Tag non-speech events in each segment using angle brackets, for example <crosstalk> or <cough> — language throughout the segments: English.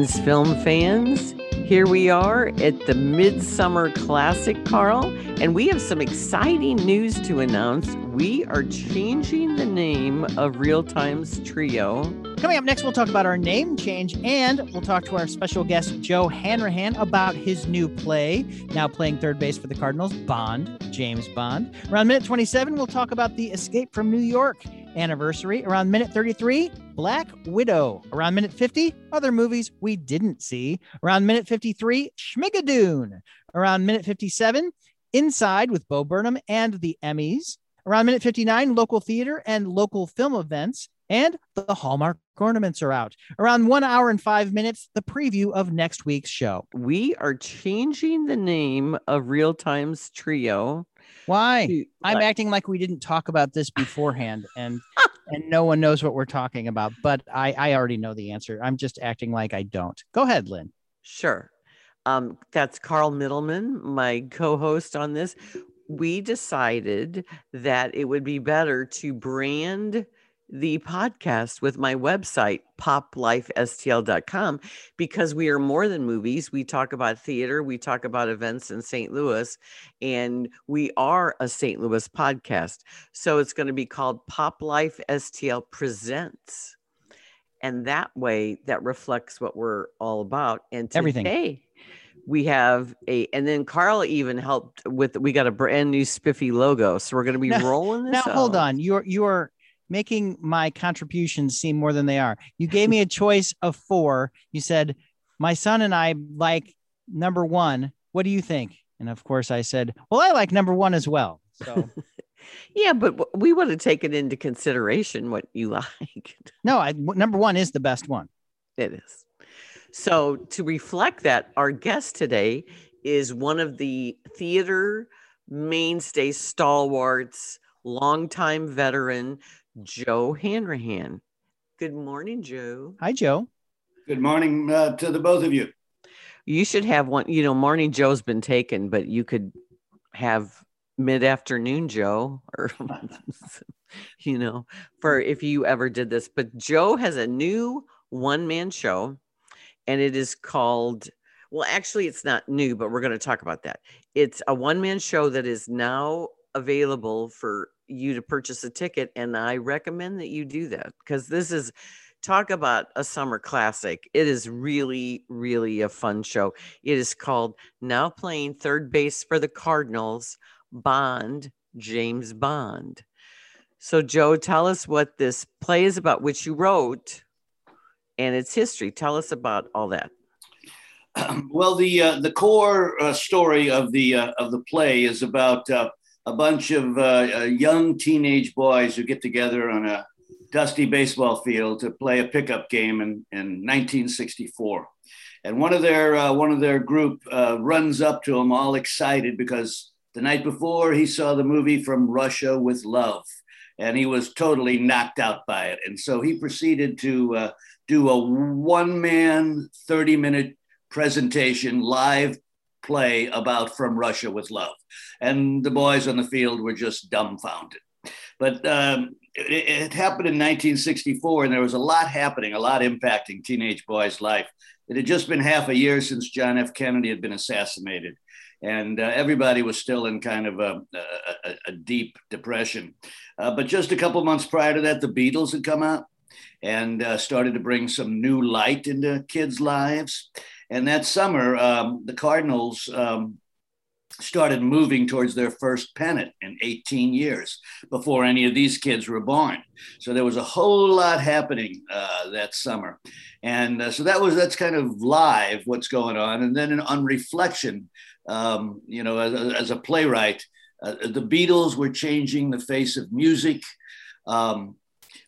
Greetings, film fans. Here we are at the Midsummer Classic, Carl, and we have some exciting news to announce. We are changing the name of Reel Times Trio. Coming up next, we'll talk about our name change and we'll talk to our special guest, Joe Hanrahan, about his new play, now playing third base for the Cardinals, Bond, James Bond. Around minute 27, we'll talk about the Escape from New York anniversary. Around minute 33, Black Widow. Around minute 50, other movies we didn't see. Around minute 53, Schmigadoon. Around minute 57, Inside with Bo Burnham and the Emmys. Around minute 59, local theater and local film events. And the Hallmark ornaments are out. Around one hour and five minutes, the preview of next week's show. We are changing the name of Reel Times Trio. Why? to- I'm like- acting like we didn't talk about this beforehand and and no one knows what we're talking about, but I, I already know the answer. I'm just acting like I don't. Go ahead, Lynn. Sure. Um, that's Carl Middleman, my co host on this. We decided that it would be better to brand the podcast with my website, poplifestl.com, because we are more than movies. We talk about theater, we talk about events in St. Louis, and we are a St. Louis podcast. So it's going to be called Pop Life STL Presents. And that way, that reflects what we're all about. And Everything. today, we have a, and then Carl even helped with, we got a brand new spiffy logo. So we're going to be Now- rolling this Now hold on. You're you're making my contributions seem more than they are. You gave me a <laughs> choice of four. You said, My son and I like number one. What do you think? And of course I said, Well, I like number one as well. So <laughs> Yeah, but we would have taken into consideration what you <laughs> like. no, I number one is the best one. It is. So, to reflect that, our guest today is one of the theater mainstay stalwarts, longtime veteran, Joe Hanrahan. Good morning, Joe. Hi, Joe. Good morning uh, to the both of you. You should have one. You know, Morning Joe's been taken, but you could have mid afternoon Joe, or, <laughs> you know, for if you ever did this. But Joe has a new one man show, and it is called, well, actually, it's not new, but we're going to talk about that. It's a one man show that is now available for you to purchase a ticket. And I recommend that you do that because this is talk about a summer classic. It is really, really a fun show. It is called Now Playing Third Base for the Cardinals, Bond, James Bond. So, Joe, tell us what this play is about, which you wrote and its history. Tell us about all that. <clears throat> well, the uh, the core uh, story of the uh, of the play is about uh, a bunch of uh, uh, young teenage boys who get together on a dusty baseball field to play a pickup game in, in 1964. And one of their uh, one of their group uh, runs up to him all excited because the night before he saw the movie From Russia with Love, and he was totally knocked out by it. And so he proceeded to uh, do a one man 30 minute presentation live play about From Russia with Love. And the boys on the field were just dumbfounded. But um, it, it happened in 1964, and there was a lot happening, a lot impacting teenage boys' life. It had just been half a year since John F. Kennedy had been assassinated, and uh, everybody was still in kind of a, a, a- deep depression. Uh, but just a couple months prior to that, the Beatles had come out and uh, started to bring some new light into kids' lives. And that summer, um, the Cardinals um, started moving towards their first pennant in 18 years before any of these kids were born. So there was a whole lot happening uh, that summer. And uh, so that was, that's kind of live what's going on. And then on reflection, um, you know, as, as a playwright, uh, the Beatles were changing the face of music. Um,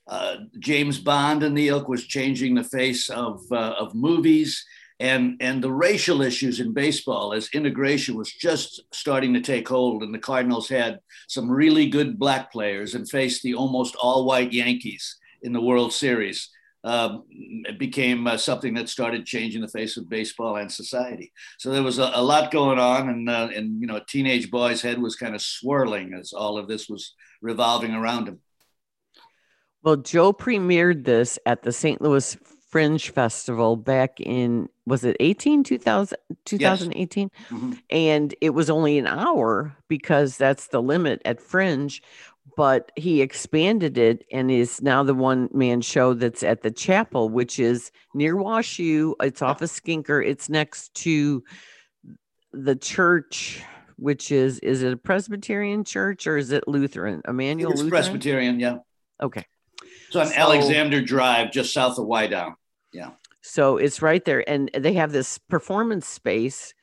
uh, James Bond and the ilk was changing the face of, uh, of movies and and the racial issues in baseball as integration was just starting to take hold and the cardinals had some really good black players and faced the almost all white yankees in the world series um, it became uh, something that started changing the face of baseball and society so there was a, a lot going on and uh, and you know a teenage boy's head was kind of swirling as all of this was revolving around him Well, Joe premiered this at the St. Louis Fringe Festival back in was it 18 2000 2018 Mhm. and it was only an hour because that's the limit at Fringe but he expanded it and is now the one man show that's at the chapel which is near Wash U it's off of Skinker. It's next to the church which is is it a Presbyterian church or is it Lutheran? Emmanuel It's Lutheran? Presbyterian, yeah. okay. It's on So- Alexander Drive, just south of Wydown. So it's right there, and they have this performance space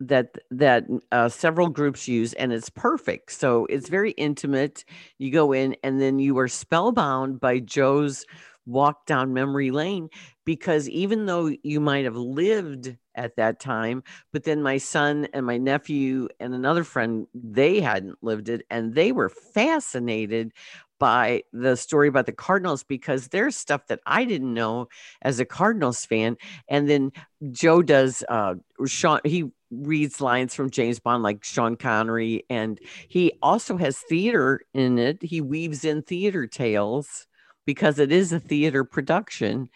that that uh, several groups use, and it's perfect. So it's very intimate. You go in, and then you are spellbound by Joe's walk down memory lane because even though you might have lived at that time, but then my son and my nephew and another friend they hadn't lived it, and they were fascinated by the story about the Cardinals because there's stuff that I didn't know as a Cardinals fan. And then Joe does uh Sean he reads lines from James Bond like Sean Connery and he also has theater in it. He weaves in theater tales because it is a theater production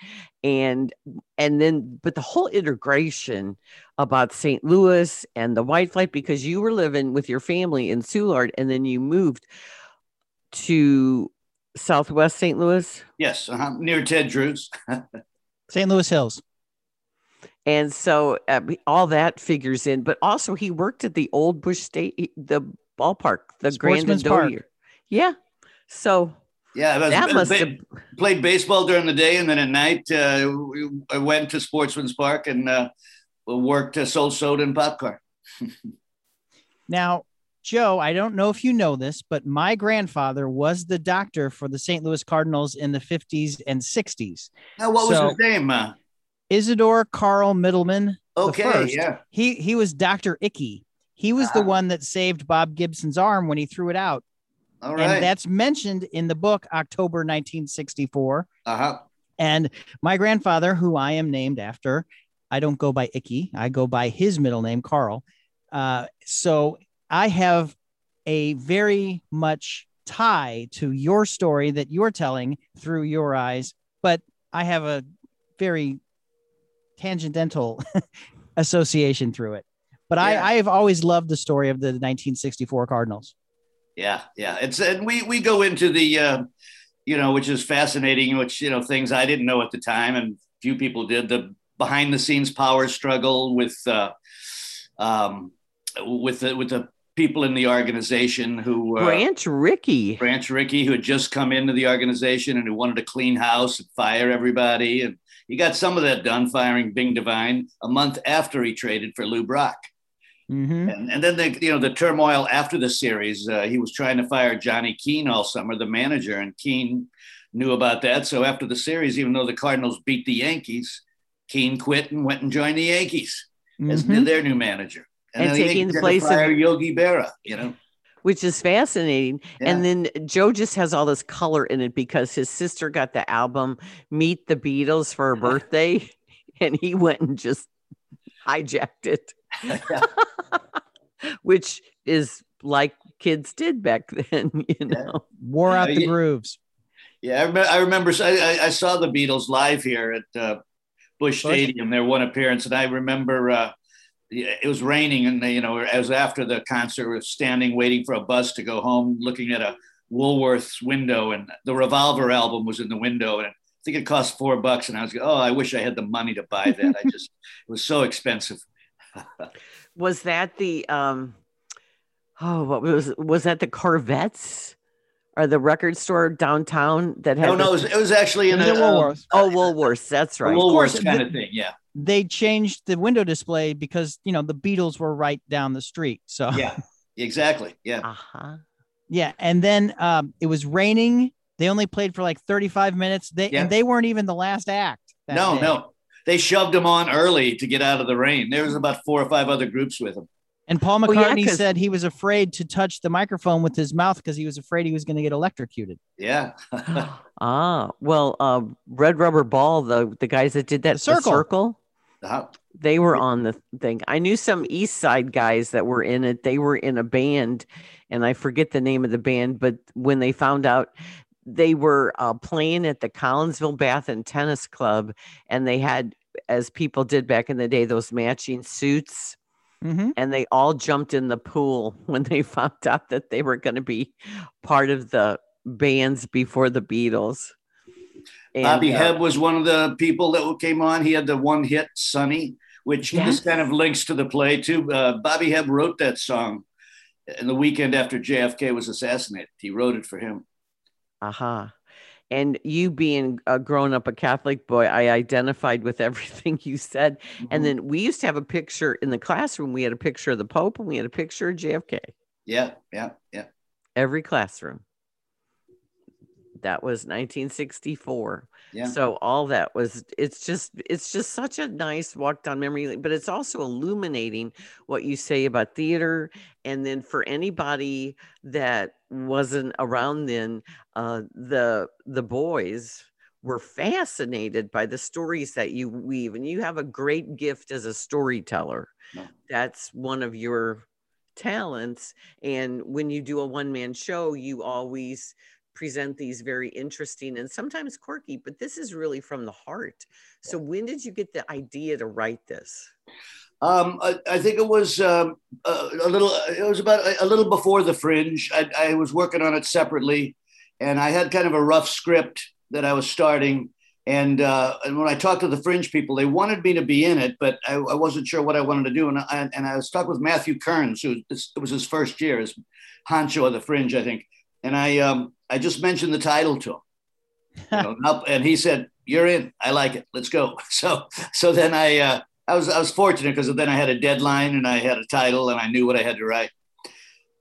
and and then but the whole integration about St. Louis and the white flight because you were living with your family in Soulard and then you moved to Southwest St. Louis Yes, uh-huh, near Ted Drewes. <laughs> St. Louis Hills. And so uh, all that figures in, but also he worked at the old Bush State, the ballpark, the Grand Sportsman's Park. Yeah. So Yeah, was- that must ba- have, played baseball during the day, and then at night uh, I went to Sportsman's Park and uh, worked uh, sold soda and popcorn. <laughs> Now, Joe, I don't know if you know this, but my grandfather was the doctor for the St. Louis Cardinals in the 50s and 60s. Now, what was his name? Uh, Isidore Carl Middleman. okay, first. yeah. He he was Dr. Icky. He was the Ah. one that saved Bob Gibson's arm when he threw it out. All right. And that's mentioned in the book October 1964. uh huh. And my grandfather, who I am named after, I don't go by Icky, I go by his middle name, Carl. Uh, so I have a very much tie to your story that you're telling through your eyes, but I have a very tangential <laughs> association through it. But Yeah. I, I have always loved the story of the 1964 Cardinals. Yeah, yeah. It's and we we go into the uh, you know, which is fascinating, which you know things I didn't know at the time, and few people did. The behind the scenes power struggle with uh, um, with the with the people in the organization who uh, Branch Rickey. Branch Rickey, who had just come into the organization and who wanted to clean house and fire everybody, and he got some of that done, firing Bing Devine a month after he traded for Lou Brock. Mhm. And, and then the you know the turmoil after the series, uh, he was trying to fire Johnny Keane all summer, the manager, and Keane knew about that. So after the series, even though the Cardinals beat the Yankees, Keane quit and went and joined the Yankees as Mhm. their new manager. And then taking the place of- Yogi Berra. You know, which is fascinating. Yeah. And then Joe just has all this color in it because his sister got the album Meet the Beatles for her <laughs> birthday, and he went and just hijacked it, <laughs> which is like kids did back then, <laughs> you know. Wore out Uh, the yeah. grooves. Yeah, I remember. I, remember I, I- I saw the Beatles live here at uh, Bush Busch. Stadium. Their one appearance, and I remember uh, yeah, it was raining, and they, you know, as after the concert, we were standing waiting for a bus to go home, looking at a Woolworths window, and the Revolver album was in the window, and I think it cost four bucks, and I was, like, oh, I wish I had the money to buy that. I just, <laughs> it was so expensive. <laughs> Was that the um oh what was was that the Corvettes or the record store downtown that had No, no, the- it was, it was actually in It was a, at Woolworths. oh Woolworths, that's a right. course, Woolworths kind the- of thing. Yeah, They changed the window display because you know the Beatles were right down the street. So yeah, exactly. Yeah. Uh-huh. Yeah, and then um, it was raining. They only played for like 35 minutes. They Yeah. and they weren't even the last act. that No, day. no. They shoved them on early to get out of the rain. There was about four or five other groups with them. And Paul Oh, yeah, said he was afraid to touch the microphone with his mouth because he was afraid he was going to get electrocuted. Yeah. <gasps> <laughs> ah, well, uh, Red Rubber Ball, the the guys that did that The Cyrkle. Cyrkle, They were on the thing. I knew some East Side guys that were in it. They were in a band, and I forget the name of the band. But when they found out they were uh, playing at the Collinsville Bath and Tennis Club, and they had, as people did back in the day, those matching suits. Mm-hmm. And they all jumped in the pool <laughs> when they found out that they were going to be part of the bands before the Beatles. And, Bobby uh, Hebb was one of the people that came on. He had the one hit, Sunny, which Yes. this kind of links to the play too. Uh, Bobby Hebb wrote that song in the weekend after JFK was assassinated. He wrote it for him. Uh-huh. And you being a grown up a Catholic boy, I identified with <laughs> everything you said. And Mhm. then we used to have a picture in the classroom. We had a picture of the Pope and we had a picture of JFK. yeah, yeah, yeah. Every classroom. That was 1964. Yeah. So all that was it's just it's just such a nice walk down memory lane, but it's also illuminating what you say about theater. And then for anybody that wasn't around then, uh, the the boys were fascinated by the stories that you weave, and you have a great gift as a storyteller. No. That's one of your talents. And when you do a one man show, you always present these very interesting and sometimes quirky, but this is really from the heart. So when did you get the idea to write this? Um, I, I think it was um, a, a little. It was about a, a little before the Fringe. I, I was working on it separately, and I had kind of a rough script that I was starting. And uh, and when I talked to the Fringe people, they wanted me to be in it, but I, I wasn't sure what I wanted to do. And I, and I was stuck with Matthew Kearns, who it was his first year as Honcho of the Fringe, I think. And I um, I just mentioned the title to him, you know, <laughs> up- and he said, "You're in. I like it. Let's go." <laughs> So so then I uh, I was I was fortunate because then I had a deadline and I had a title and I knew what I had to write.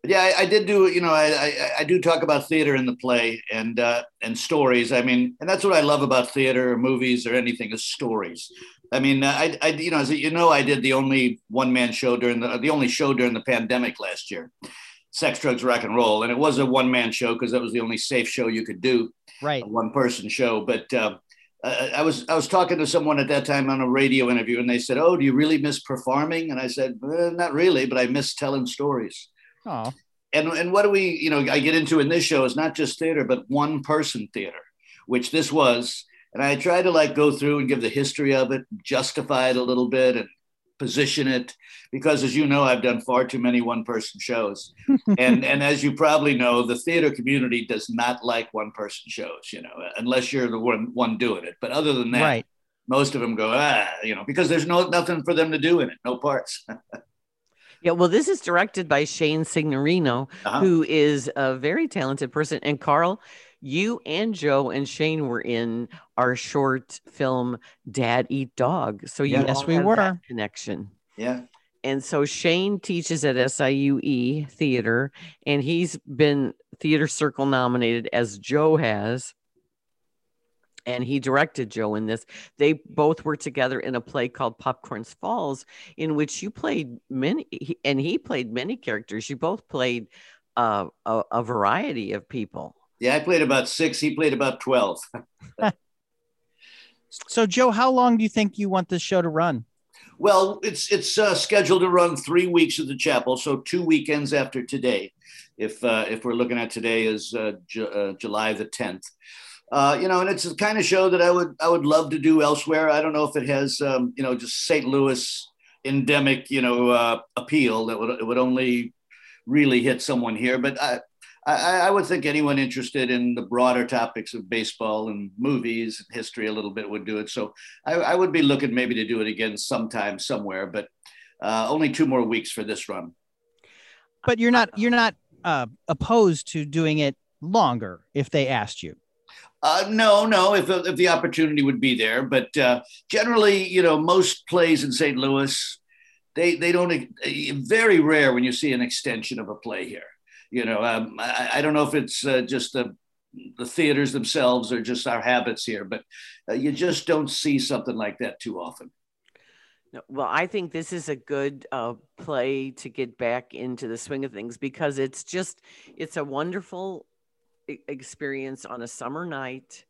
But yeah, I, I did do you know I, I I do talk about theater in the play and uh, and stories. I mean, and that's what I love about theater or movies or anything is stories. I mean, I, I you know as you know I did the only one man show during the the only show during the pandemic last year. Sex, drugs, rock and roll, and it was a one-man show because that was the only safe show you could do Right. a one-person show. But uh, I, was I was talking to someone at that time on a radio interview, and they said, "Oh, do you really miss performing?" And I said, "Eh, "Not really, but I miss telling stories." Oh, And and what do we, you know, I get into in this show is not just theater, but one-person theater, which this was. And I try to like go through and give the history of it, justify it a little bit, and position it because as you know i've done far too many one person shows. And <laughs> and as you probably know the theater community does not like one person shows you know unless you're the one one doing it. But other than that right. most of them go ah you know because there's no nothing for them to do in it no parts <laughs> Yeah, well, this is directed by Shane Signorino, Uh-huh. who is a very talented person. And Carl, you and Joe and Shane were in our short film "Dad Eat Dog," so you Yes, we were. connection. yeah And so Shane teaches at SIUE Theater, and he's been Theater Circle nominated as Joe has. And he directed Joe in this. They both were together in a play called Popcorn's Falls, in which you played many, and he played many characters. You both played uh, a, a variety of people. yeah i played about six he played about 12 <laughs> So, Joe, how long do you think you want this show to run? Well, it's it's uh, scheduled to run three weeks at the chapel, so two weekends after today, if uh, if we're looking at today is uh, Ju- uh, July the tenth. Uh, you know, and it's the kind of show that I would I would love to do elsewhere. I don't know if it has um, you know just St. Louis endemic you know uh, appeal that would it would only really hit someone here, but I, I I would think anyone interested in the broader topics of baseball and movies and history a little bit would do it. So I, I would be looking maybe to do it again sometime somewhere, but uh, only two more weeks for this run. But you're not you're not uh, opposed to doing it longer if they asked you. Uh, no, no, if, if the opportunity would be there, but uh, generally, you know, most plays in St. Louis, they they don't. uh, Very rare when you see an extension of a play here. You know, um, I, I don't know if it's uh, just the the theaters themselves or just our habits here, but uh, you just don't see something like that too often. Well, I think this is a good uh, play to get back into the swing of things because it's just it's a wonderful experience on a summer night.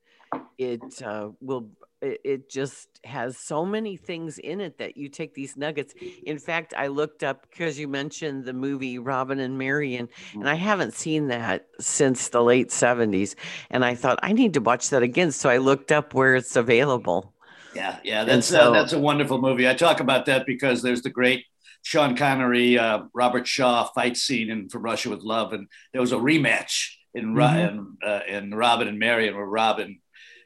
It uh, will it, it just has so many things in it that you take these nuggets. In fact, I looked up because you mentioned the movie Robin and Marian, and I haven't seen that since the late 70s. And I thought I need to watch that again. So I looked up where it's available. Yeah, yeah, that's uh, so, uh, that's a wonderful movie. I talk about that because there's the great Sean Connery, uh, Robert Shaw fight scene in From Russia with Love, and there was a rematch in mm-hmm. uh, in Robin and Marian, where Robin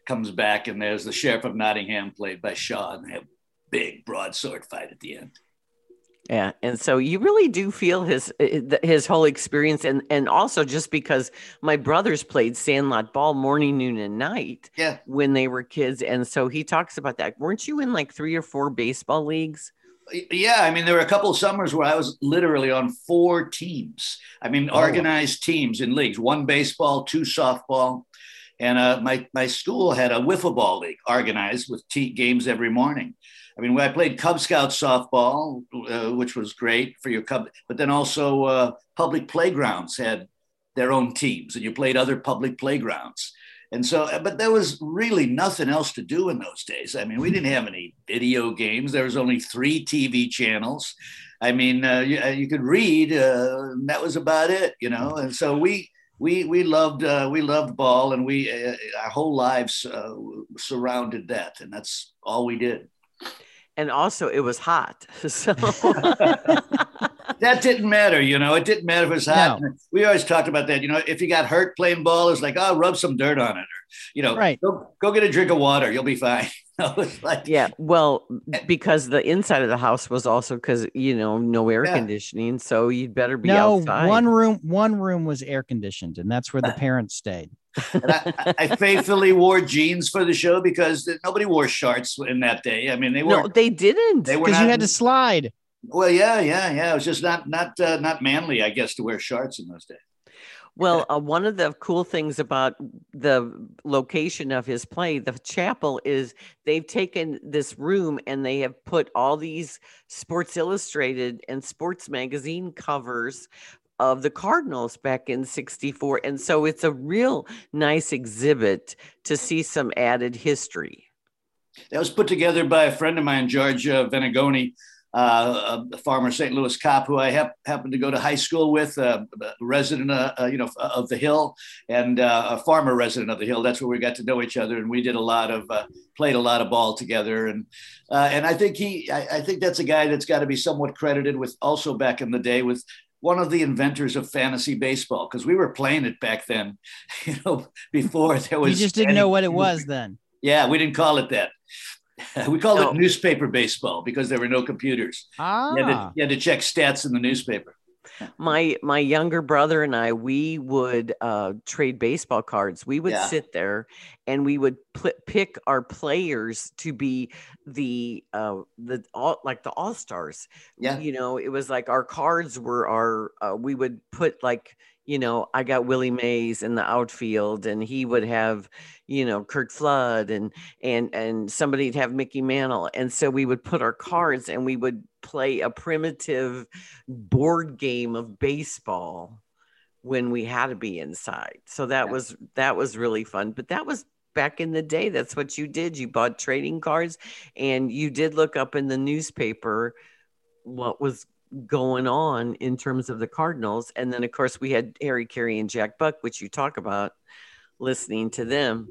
comes back and there's the sheriff of Nottingham, played by Shaw, and they have big broadsword fight at the end. Yeah, and so you really do feel his his whole experience, and and also just because my brothers played Sandlot ball morning, noon, and night, yeah, when they were kids, and so he talks about that. Weren't you in like three or four baseball leagues? Yeah, I mean, there were a couple of summers where I was literally on four teams. I mean, oh. organized teams in leagues: one baseball, two softball, and uh, my my school had a wiffle ball league organized with t- games every morning. I mean, I played Cub Scout softball, uh, which was great for your Cub, but then also uh, public playgrounds had their own teams, and you played other public playgrounds. And so, uh, but there was really nothing else to do in those days. I mean, we didn't have any video games. There was only three TV channels. I mean, uh, you, uh, you, could read. Uh, that was about it, you know. And so we we we loved uh, we loved ball, and we uh, our whole lives surrounded that, and that's all we did. And also, it was hot, <laughs> so. <laughs> that didn't matter, you know. It didn't matter if it was hot. No. We always talked about that. You know, if you got hurt playing ball, it's like, oh, rub some dirt on it, or you know, right. go, go get a drink of water, you'll be fine. <laughs> like, yeah, well, eh. because the inside of the house was also because you know no air yeah. conditioning, so you'd better be no, outside. one room, one room was air conditioned, and that's where the <laughs> parents stayed. I, I, faithfully wore jeans for the show because nobody wore shorts in that day. I mean, they were. No, they didn't. They were because you had to slide. Well, yeah, yeah, yeah. It was just not not uh, not manly, I guess, to wear shorts in those days. Well, uh, one of the cool things about the location of his play, the chapel, is they've taken this room and they have put all these Sports Illustrated and Sports Magazine covers of the Cardinals back in 64. And so it's a real nice exhibit to see some added history. That was put together by a friend of mine, George uh, Venegoni, uh, a former St. Louis cop who I hap- happened to go to high school with, uh, a resident, uh, uh, you know, of the Hill, and uh, a farmer resident of the Hill. That's where we got to know each other, and we did a lot of played a lot of ball together. And and I think he, I, I think that's a guy that's got to be somewhat credited with also back in the day with one of the inventors of fantasy baseball because we were playing it back then, <laughs> you know, before there was. You just didn't any, know what it was then. Yeah, we didn't call it that. <laughs> we called no. it newspaper baseball because there were no computers. Ah. You had, to, ah. you had to check stats in the newspaper. My my younger brother and I, we would uh, trade baseball cards. We would yeah. sit there and we would pl- pick our players to be the uh, the all like the all stars. Yeah, you know, it was like our cards were our. Uh, we would put like you know, I got Willie Mays in the outfield, and he would have, you know, Curt Flood, and and and somebody'd have Mickey Mantle, and so we would put our cards, and we would play a primitive board game of baseball when we had to be inside. So that yeah. was that was really fun. But that was back in the day. That's what you did. You bought trading cards, and you did look up in the newspaper what was going on in terms of the Cardinals. And then, of course, we had Harry Caray and Jack Buck, which you talk about listening to them.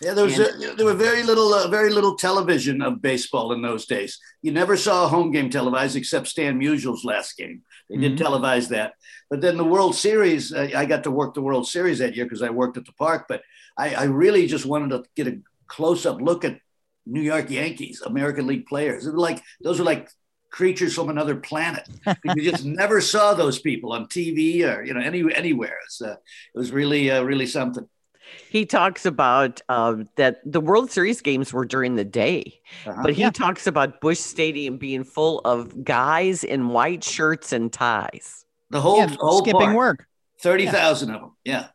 Yeah, there was and, a, there were very little uh, very little television of baseball in those days. You never saw a home game televised except Stan Musial's last game. They did mm-hmm. televise that, but then the World Series. Uh, I got to work the World Series that year because I worked at the park. But I, I really just wanted to get a close up look at New York Yankees, American League players. It was like those were like creatures from another planet. <laughs> you just never saw those people on TV or you know any anywhere. Uh, it was really uh, really something. He talks about uh, that the World Series games were during the day, uh-huh. but he yeah. talks about Busch Stadium being full of guys in white shirts and ties. The whole, yeah, whole skipping park, work, thirty thousand yeah. of them. Yeah.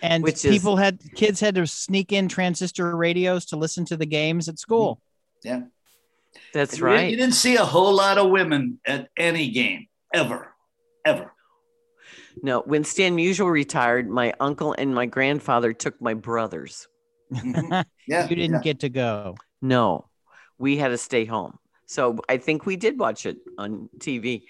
And Which people is, had kids had to sneak in transistor radios to listen to the games at school. Yeah. That's and right. You didn't see a whole lot of women at any game ever, ever. No, when Stan Musial retired, my uncle and my grandfather took my brothers. <laughs> Yeah, you didn't yeah. get to go. No, we had to stay home. So I think we did watch it on TV.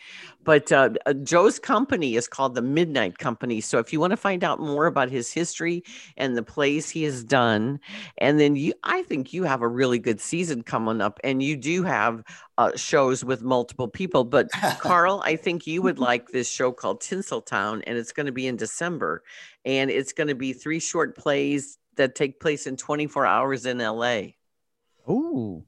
But uh, uh, Joe's company is called the Midnight Company. So if you want to find out more about his history and the plays he has done, and then you, I think you have a really good season coming up, and you do have uh, shows with multiple people. But <laughs> Carl, I think you would like this show called Tinseltown, and it's going to be in December, and it's going to be three short plays that take place in 24 hours in LA. Ooh.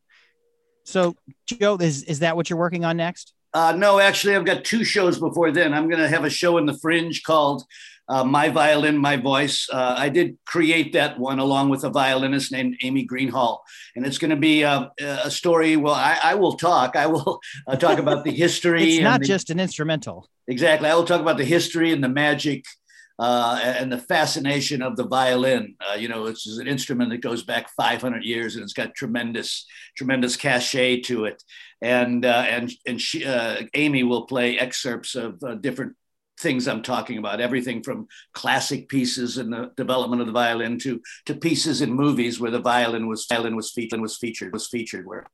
So, Joe, is is that what you're working on next? Uh, no, actually, I've got two shows before then. I'm going to have a show in the Fringe called uh, My Violin, My Voice. Uh, I did create that one along with a violinist named Amy Greenhall. And it's going to be uh, a story. Well, I, I will talk. I will uh, talk about the <laughs> history. It's not the- just an instrumental. Exactly. I will talk about the history and the magic uh, and the fascination of the violin. Uh, you know, it's an instrument that goes back 500 years and it's got tremendous, tremendous cachet to it. And uh, and and she, uh, Amy will play excerpts of uh, different things I'm talking about. Everything from classic pieces in the development of the violin to to pieces in movies where the violin was violin was featured was featured was featured where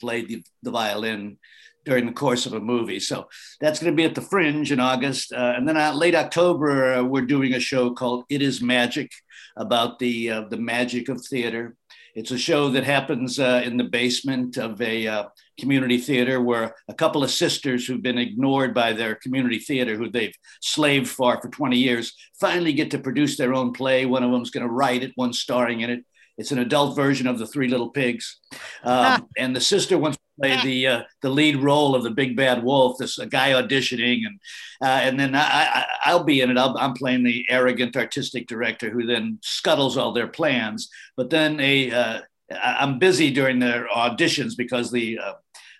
played the, the violin during the course of a movie. So that's going to be at the Fringe in August. Uh, and then uh, late October, uh, we're doing a show called It Is Magic about the, uh, the magic of theater. It's a show that happens uh, in the basement of a uh, community theater where a couple of sisters who've been ignored by their community theater, who they've slaved for for 20 years, finally get to produce their own play. One of them's going to write it, one's starring in it. It's an adult version of the Three Little Pigs, um, <laughs> and the sister wants to play the uh, the lead role of the big bad wolf. This a guy auditioning, and uh, and then I, I I'll be in it. I'll, I'm playing the arrogant artistic director who then scuttles all their plans. But then a uh, I- I'm busy during their auditions because the uh,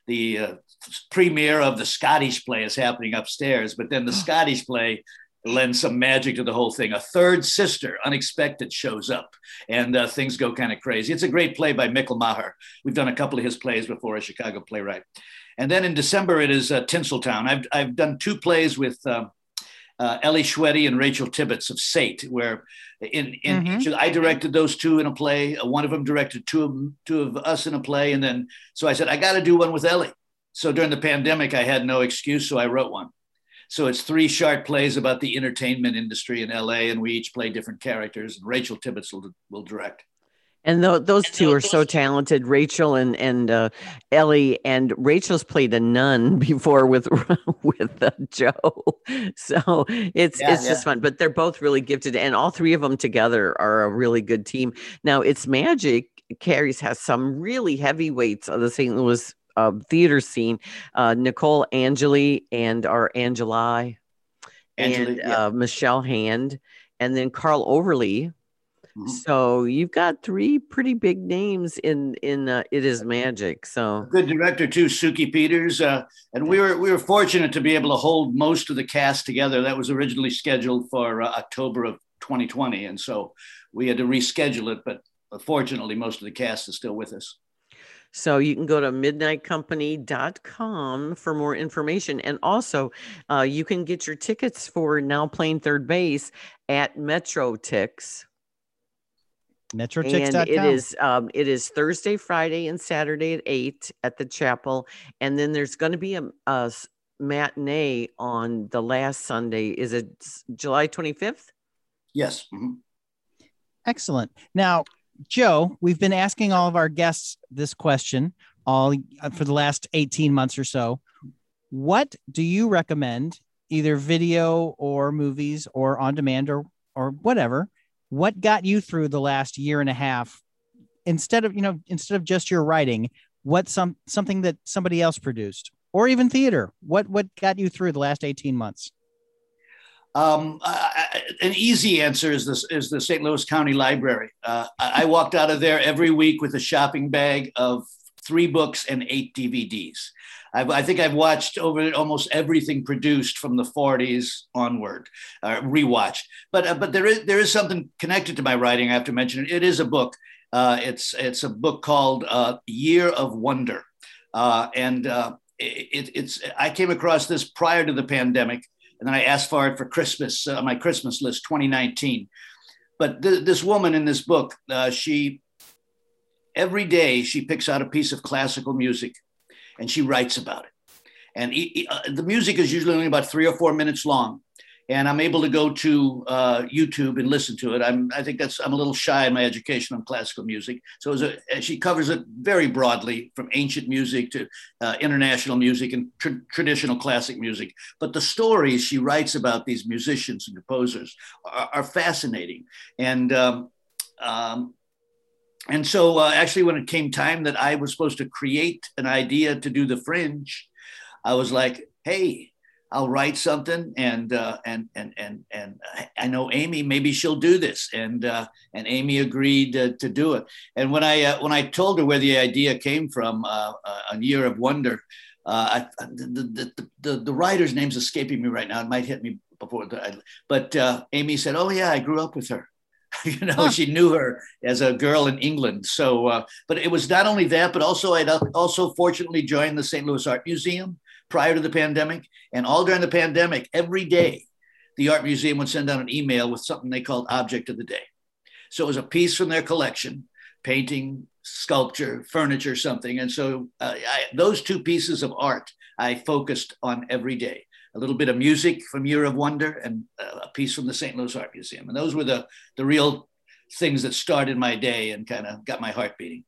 the uh, premiere of the Scottish play is happening upstairs. But then the <gasps> Scottish play lends some magic to the whole thing. A third sister, unexpected, shows up, and uh, things go kind of crazy. It's a great play by Mikkel Maher. We've done a couple of his plays before, a Chicago playwright. And then in December, it is uh, Tinseltown. I've, I've done two plays with uh, uh, Ellie Schwetye and Rachel Tibbetts of Sate, where in, in Mhm. each of- I directed those two in a play. Uh, one of them directed two of, two of us in a play. And then, so I said, I got to do one with Ellie. So during the pandemic, I had no excuse, so I wrote one. So it's three short plays about the entertainment industry in LA, and we each play different characters. And Rachel Tibbetts will, will direct. And tho- those two are so talented, Rachel and and uh, Ellie. And Rachel's played a nun <laughs> before with <laughs> with uh, Joe, <laughs> so it's Yeah, it's just fun. But they're both really gifted, and all three of them together are a really good team. Now, it's magic. Carries has some really heavyweights of the St. Louis uh, theater scene. Uh, Nicole Angeli and our Angeli and yeah. uh, Michelle Hand, and then Carl Overly. Mhm. So you've got three pretty big names in in uh, It Is Magic. So good director too, Suki Peters, uh, and we were we were fortunate to be able to hold most of the cast together. That was originally scheduled for uh, October of 2020, and so we had to reschedule it. But fortunately, most of the cast is still with us. So you can go to midnightcompany.com for more information, and also uh, you can get your tickets for now playing third base at Metro Tix. and Metrotix.com. it is um, it is Thursday, Friday, and Saturday at eight at the chapel, and then there's going to be a matinee on the last Sunday. Is it July 25th? Yes. mhm. Excellent. Now, Joe, we've been asking all of our guests this question all uh, for the last 18 months or so. What do you recommend, either video or movies or on demand or or whatever? What got you through the last year and a half instead of, you know, instead of just your writing, what some something that somebody else produced or even theater? What what got you through the last 18 months? Um, I, an easy answer is this is the St. Louis County Library. Uh, I, walked out of there every week with a shopping bag of three books and eight DVDs. I've, I think I've watched over almost everything produced from the 40s onward, uh, rewatched. But uh, but there is there is something connected to my writing. I have to mention it. It is a book. Uh, it's it's a book called uh, Year of Wonder, uh, and uh, it, it's I came across this prior to the pandemic and then I asked for it for Christmas, uh, my Christmas list 2019. but th- this woman in this book, uh, she every day she picks out a piece of classical music and she writes about it. And he, uh, the music is usually only about three or four minutes long. And I'm able to go to uh, YouTube and listen to it. I'm, I think that's I'm a little shy in my education on classical music. So a, she covers it very broadly, from ancient music to uh, international music and tr- traditional classic music. But the stories she writes about these musicians and composers are, are fascinating. And um, um, and so uh, actually when it came time that i was supposed to create an idea to do the fringe I was like, hey, I'll write something and uh, and and and and I know Amy maybe she'll do this. And uh, and Amy agreed uh, to do it. And when I uh, when I told her where the idea came from uh, uh, a year of wonder I, the, the, the, the writer's name's escaping me right now. It might hit me before the, but Amy said oh yeah I grew up with her. <laughs> You know huh. she knew her as a girl in England. So but it was not only that but also I also fortunately joined the St. Louis Art Museum prior to the pandemic. And all during the pandemic, every day, the art museum would send out an email with something they called object of the day. So it was a piece from their collection, painting, sculpture, furniture, something. And so uh, I, those two pieces of art I focused on every day. A little bit of music from Year of Wonder and uh, a piece from the St. Louis Art Museum. And those were the, the real things that started my day and kind of got my heart beating.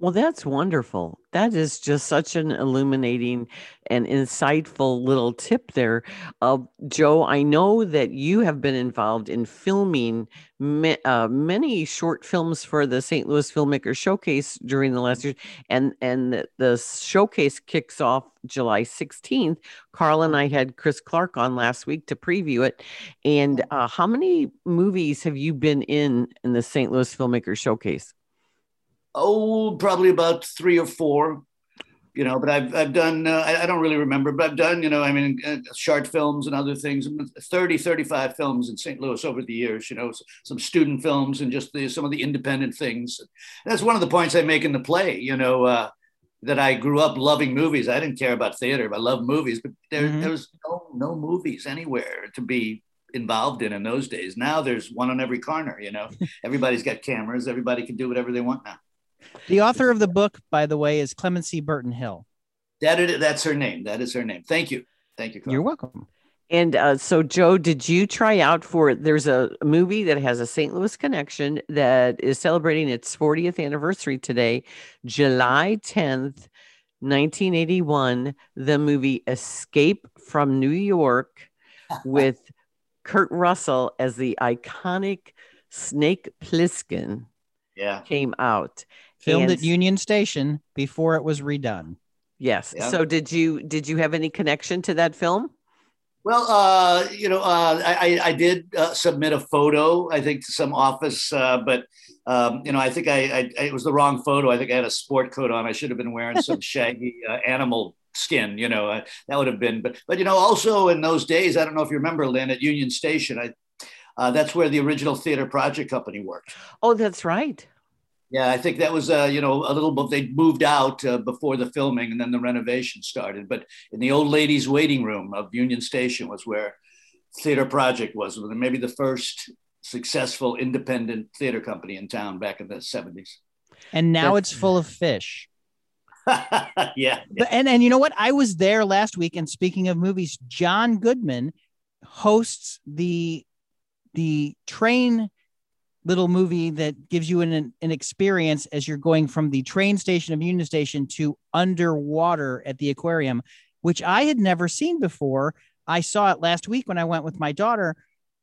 Well, that's wonderful. That is just such an illuminating and insightful little tip there. Uh, Joe, I know that you have been involved in filming ma- uh, many short films for the St. Louis Filmmaker Showcase during the last year, and and the, the showcase kicks off July 16th. Carl and I had Chris Clark on last week to preview it. And uh, how many movies have you been in in the St. Louis Filmmaker Showcase? Oh, probably about three or four, you know, but I've, I've done, uh, I, I, don't really remember, but I've done, you know, I mean, uh, short films and other things, 30, 35 films in St. Louis over the years, you know, some student films and just the, some of the independent things. And that's one of the points I make in the play, you know, uh, that I grew up loving movies. I didn't care about theater, but I love movies, but there, mm-hmm. there was no, no movies anywhere to be involved in in those days. Now there's one on every corner, you know, <laughs> everybody's got cameras. Everybody can do whatever they want now. The author of the book, by the way, is Clemency Burton Hill. That is, that's her name. That is her name. Thank you. Thank you. Carl. You're welcome. And uh, so, Joe, did you try out for? There's a movie that has a St. Louis connection that is celebrating its 40th anniversary today, July 10th, 1981. The movie Escape from New York <laughs> with Kurt Russell as the iconic Snake Plissken. Yeah. Came out filmed and, at Union Station before it was redone. Yes. Yeah. So did you did you have any connection to that film? Well, uh, you know, uh, I, I did uh, submit a photo, I think, to some office, uh, but um, you know, I think I, I, it was the wrong photo. I think I had a sport coat on. I should have been wearing some <laughs> shaggy uh, animal skin. You know, uh, that would have been. But but you know, also in those days, I don't know if you remember, Lynn, at Union Station, I that's where the original theater project company worked. Oh, that's right. Yeah, I think that was uh, you know a little bit. They moved out uh, before the filming, and then the renovation started. But in the old ladies' waiting room of Union Station was where Theater Project was, maybe the first successful independent theater company in town back in the seventies. And now That's... it's full of fish. <laughs> yeah, yeah. But, and and you know what? I was there last week, and speaking of movies, John Goodman hosts the the train little movie that gives you an, an experience as you're going from the train station of Union Station to underwater at the aquarium, which I had never seen before. I saw it last week when I went with my daughter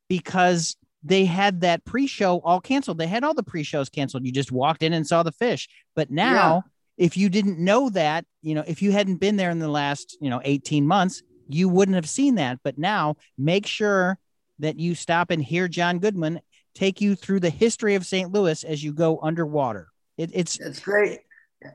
because they had that pre-show all canceled. They had all the pre-shows canceled. You just walked in and saw the fish. But now, yeah. if you didn't know that, you know, if you hadn't been there in the last, you know, 18 months, you wouldn't have seen that. But now make sure that you stop and hear John Goodman take you through the history of St. Louis as you go underwater. It, it's it's great.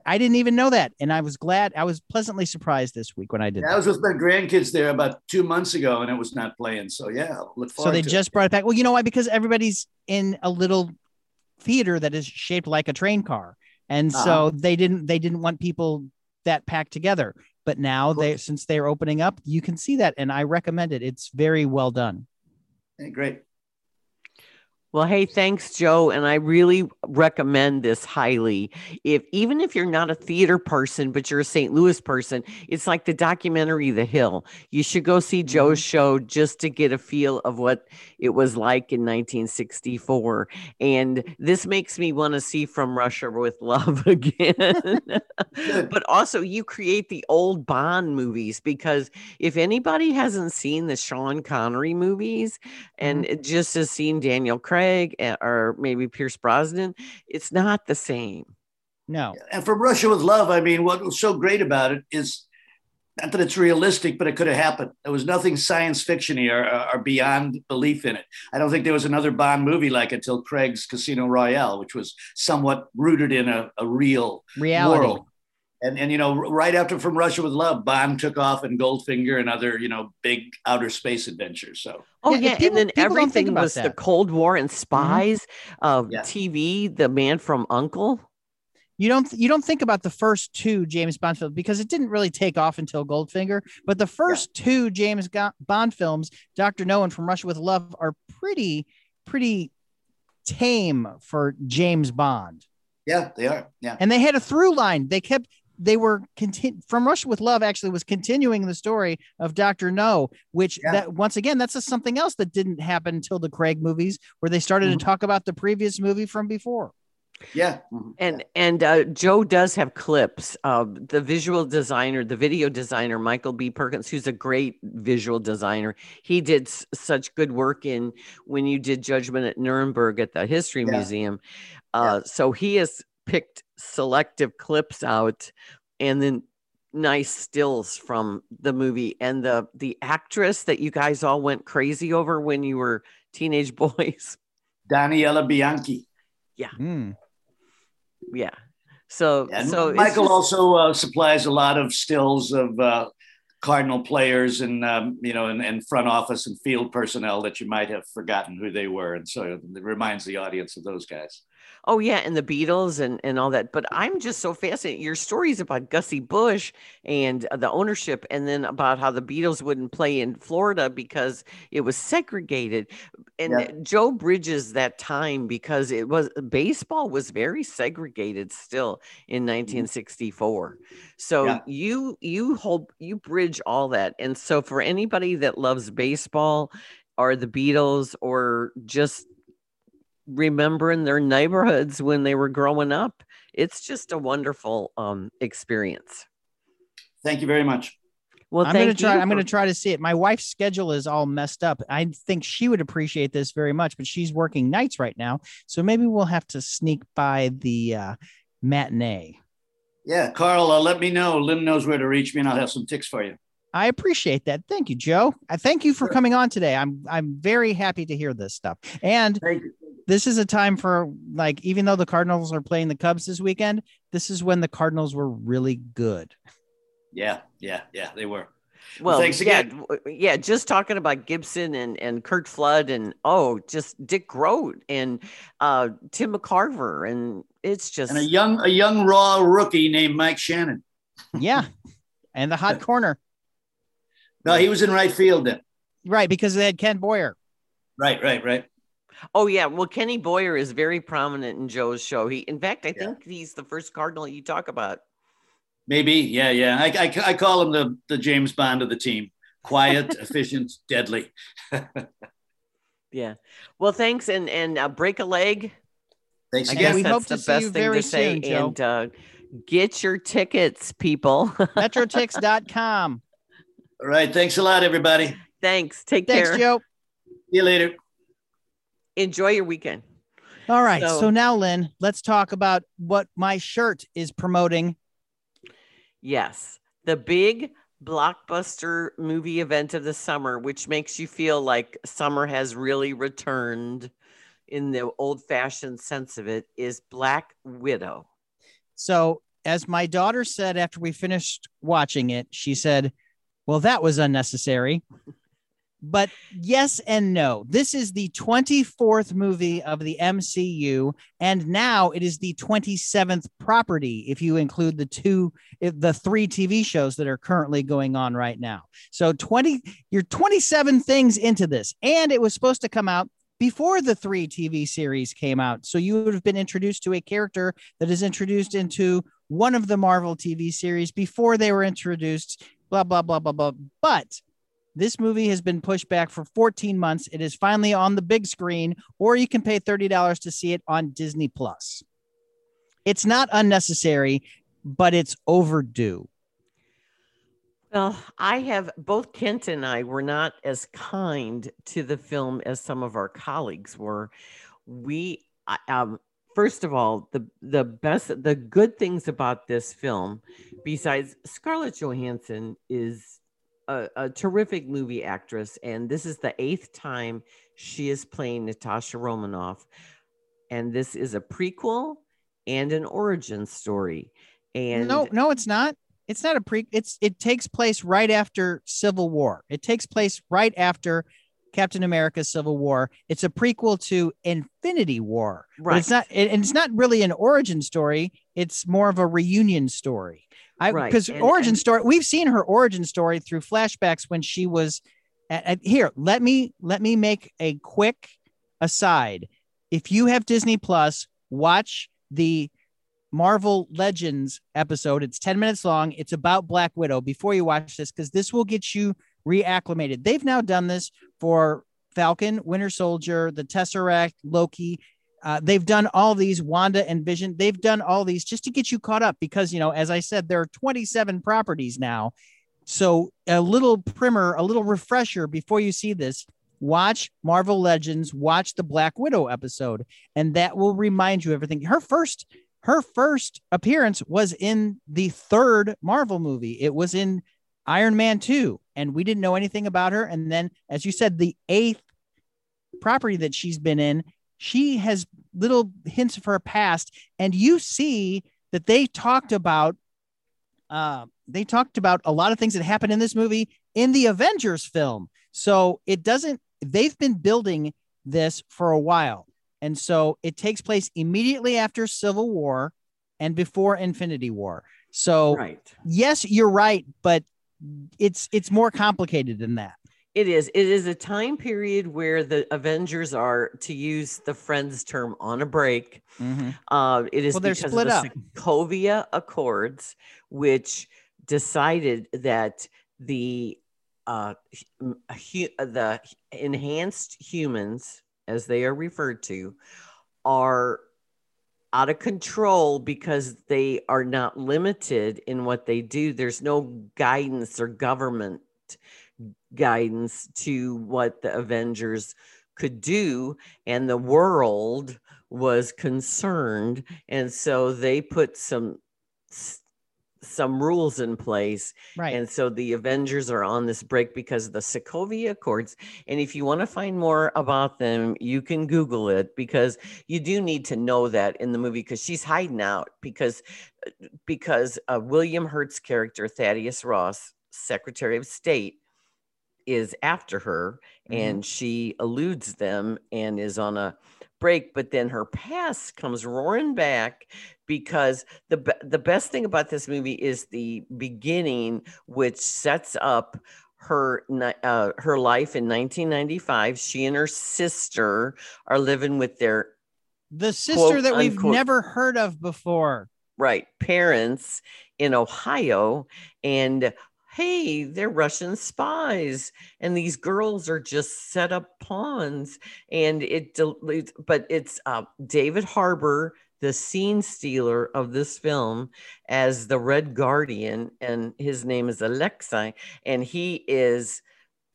I didn't even know that, and I was glad. I was pleasantly surprised this week when I did. Yeah, I was with my grandkids there about two months ago, and it was not playing. So yeah, look forward. So they just it. brought it back. Well, you know why? Because everybody's in a little theater that is shaped like a train car, and uh-huh. so they didn't they didn't want people that packed together. But now they since they're opening up, you can see that, and I recommend it. It's very well done. Hey, great. Well, hey, thanks, Joe. And I really recommend this highly. If even if you're not a theater person, but you're a St. Louis person, it's like the documentary The Hill. You should go see Joe's Mhm. show just to get a feel of what it was like in 1964. And this makes me want to see From Russia with Love <laughs> again. but also, you create the old Bond movies because if anybody hasn't seen the Sean Connery movies and it just has seen Daniel Craig eh, or maybe Pierce Brosnan, it's not the same. No. And from Russia with Love, I mean, what was so great about it is not that it's realistic, but it could have happened. There was nothing science fictiony or, or beyond belief in it. I don't think there was another Bond movie like it until Craig's Casino Royale, which was somewhat rooted in a, a real Reality. world. And, and you know, right after From Russia with Love, Bond took off and Goldfinger and other you know big outer space adventures. So Oh Yeah, yeah, and people- and then people don't think everything about was the. Cold War and spies, uh, Yeah. TV, The Man from Uncle. You don't you don't think about the first two James Bond films because it didn't really take off until Goldfinger. But the first two James Go- Bond films, Doctor No and From Russia with Love, are pretty pretty tame for James Bond. yeah, they are. Yeah, And they had a through line. They kept they were contin- from Russia with Love actually was continuing the story of Doctor No, which Yeah. that once again that's a, something else that didn't happen until the Craig movies, where they started Mhm. to talk about the previous movie from before. yeah. Mhm. And and uh, Joe does have clips. Uh, the visual designer, the video designer, Michael B. Perkins, who's a great visual designer. He did s- such good work in when you did Judgment at Nuremberg at the History Yeah. Museum. Uh, So he has picked selective clips out, and then nice stills from the movie and the the actress that you guys all went crazy over when you were teenage <laughs> boys. Daniela Bianchi. Hmm. yeah. So And so Michael just- also uh, supplies a lot of stills of uh, Cardinal players and um, you know and, and front office and field personnel that you might have forgotten who they were, and so it reminds the audience of those guys. Oh yeah, and the Beatles and and all that. But I'm just so fascinated. Your stories about Gussie Busch and uh, the ownership, and then about how the Beatles wouldn't play in Florida because it was segregated. And Yeah. Joe bridges that time because it was baseball was very segregated still in 1964. So Yeah. you you hold you bridge all that. And so for anybody that loves baseball or the Beatles or just remembering their neighborhoods when they were growing up. It's just a wonderful um, experience. Thank you very much. Well, I'm gonna try. you I'm gonna try to see it. My wife's schedule is all messed up. I think she would appreciate this very much, but she's working nights right now, so maybe we'll have to sneak by the uh, matinee. Yeah, Carl, uh, let me know. Lynn knows where to reach me, and I'll have some ticks for you. I appreciate that. Thank you, Joe. I thank you for Sure. coming on today. I'm I'm very happy to hear this stuff. And Thank you. This is a time for like, even though the Cardinals are playing the Cubs this weekend, this is when the Cardinals were really good. Yeah, yeah, yeah. They were. well, thanks again. w- yeah. Just talking about Gibson and and Curt Flood and oh, just Dick Groat and uh, Tim McCarver, and it's just And a young, a young raw rookie named Mike Shannon. Yeah. and the hot <laughs> corner. No, he was in right field then. Right, because they had Ken Boyer. Right, right, right. Oh yeah. Well, Kenny Boyer is very prominent in Joe's show. He, in fact, I Yeah. think he's the first Cardinal you talk about. Maybe, yeah, yeah. I, I, I call him the the James Bond of the team. Quiet, <laughs> efficient, deadly. Yeah. Well, thanks, and and uh, break a leg. Thanks I guess we that's hope to the see best you thing very to say. soon, Joe. and uh, get your tickets, people. <laughs> Metrotix.com. All right. Thanks a lot, everybody. Thanks. Take Thanks, care. Joe. See you later. Enjoy your weekend. All right. So, So- now, Lynn, let's talk about what my shirt is promoting. Yes, the big blockbuster movie event of the summer, which makes you feel like summer has really returned in the old-fashioned sense of it, is Black Widow. So, as my daughter said after we finished watching it, she said, Well, that was unnecessary. <laughs> But yes and no. This is the 24th movie of the MCU, and now it is the 27th property if you include the two, the three TV shows that are currently going on right now. So 20, you're 27 things into this, and it was supposed to come out before the three TV series came out. So you would have been introduced to a character that is introduced into one of the Marvel TV series before they were introduced, blah, blah, blah, blah, blah. But this movie has been pushed back for 14 months. It is finally on the big screen, or you can pay $30 to see it on Disney Plus. It's not unnecessary, but it's overdue. Well, I have both Kent and I were not as kind to the film as some of our colleagues were. We, um, first of all, the the best, the good things about this film, besides Scarlett Johansson, is a, a terrific movie actress, and this is the eighth time she is playing Natasha Romanoff, and this is a prequel and an origin story. And no, no, it's not. It's not a pre it's it takes place right after civil war. It takes place right after captain america civil war. It's a prequel to infinity war right it's not and it's not really an origin story. It's more of a reunion story i because right. origin and, story we've seen her origin story through flashbacks when she was at, at, here let me let me make a quick aside if you have disney plus watch the Marvel Legends episode. It's 10 minutes long. It's about Black Widow before you watch this, because this will get you reacclimated. They've now done this for Falcon, Winter Soldier, the Tesseract, Loki. Uh, they've done all these Wanda and Vision. They've done all these just to get you caught up because, you know, as I said, there are 27 properties now. So a little primer, a little refresher before you see this watch Marvel Legends, watch the Black Widow episode, and that will remind you everything. Her first her first appearance was in the third Marvel movie. It was in Iron Man 2, and we didn't know anything about her. And then, as you said, the eighth property that she's been in, she has little hints of her past. And you see that they talked about uh, they talked about a lot of things that happened in this movie in the Avengers film. So it doesn't, they've been building this for a while. And so it takes place immediately after Civil War and before Infinity War. So right. yes, you're right, but it's it's more complicated than that. It is. It is a time period where the Avengers are, to use the Friends term, on a break. Mm-hmm. Uh, it is well, because split of the up. Sokovia Accords, which decided that the uh, hu- the enhanced humans as they are referred to, are out of control because they are not limited in what they do. There's no guidance or government guidance to what the Avengers could do. And the world was concerned. And so they put some some rules in place. Right. And so the Avengers are on this break because of the Sokovia Accords. And if you want to find more about them, you can Google it because you do need to know that in the movie because she's hiding out because because uh, William Hurt's character Thaddeus Ross, Secretary of State, is after her mm-hmm. and she eludes them and is on a break but then her past comes roaring back because the the best thing about this movie is the beginning, which sets up her uh, her life in 1995. She and her sister are living with their the sister quote, that we've unquote, never heard of before. Right, parents in Ohio, and hey, they're Russian spies, and these girls are just set up pawns. And it, but it's uh, David Harbour the scene stealer of this film as the Red Guardian, and his name is Alexei, and he is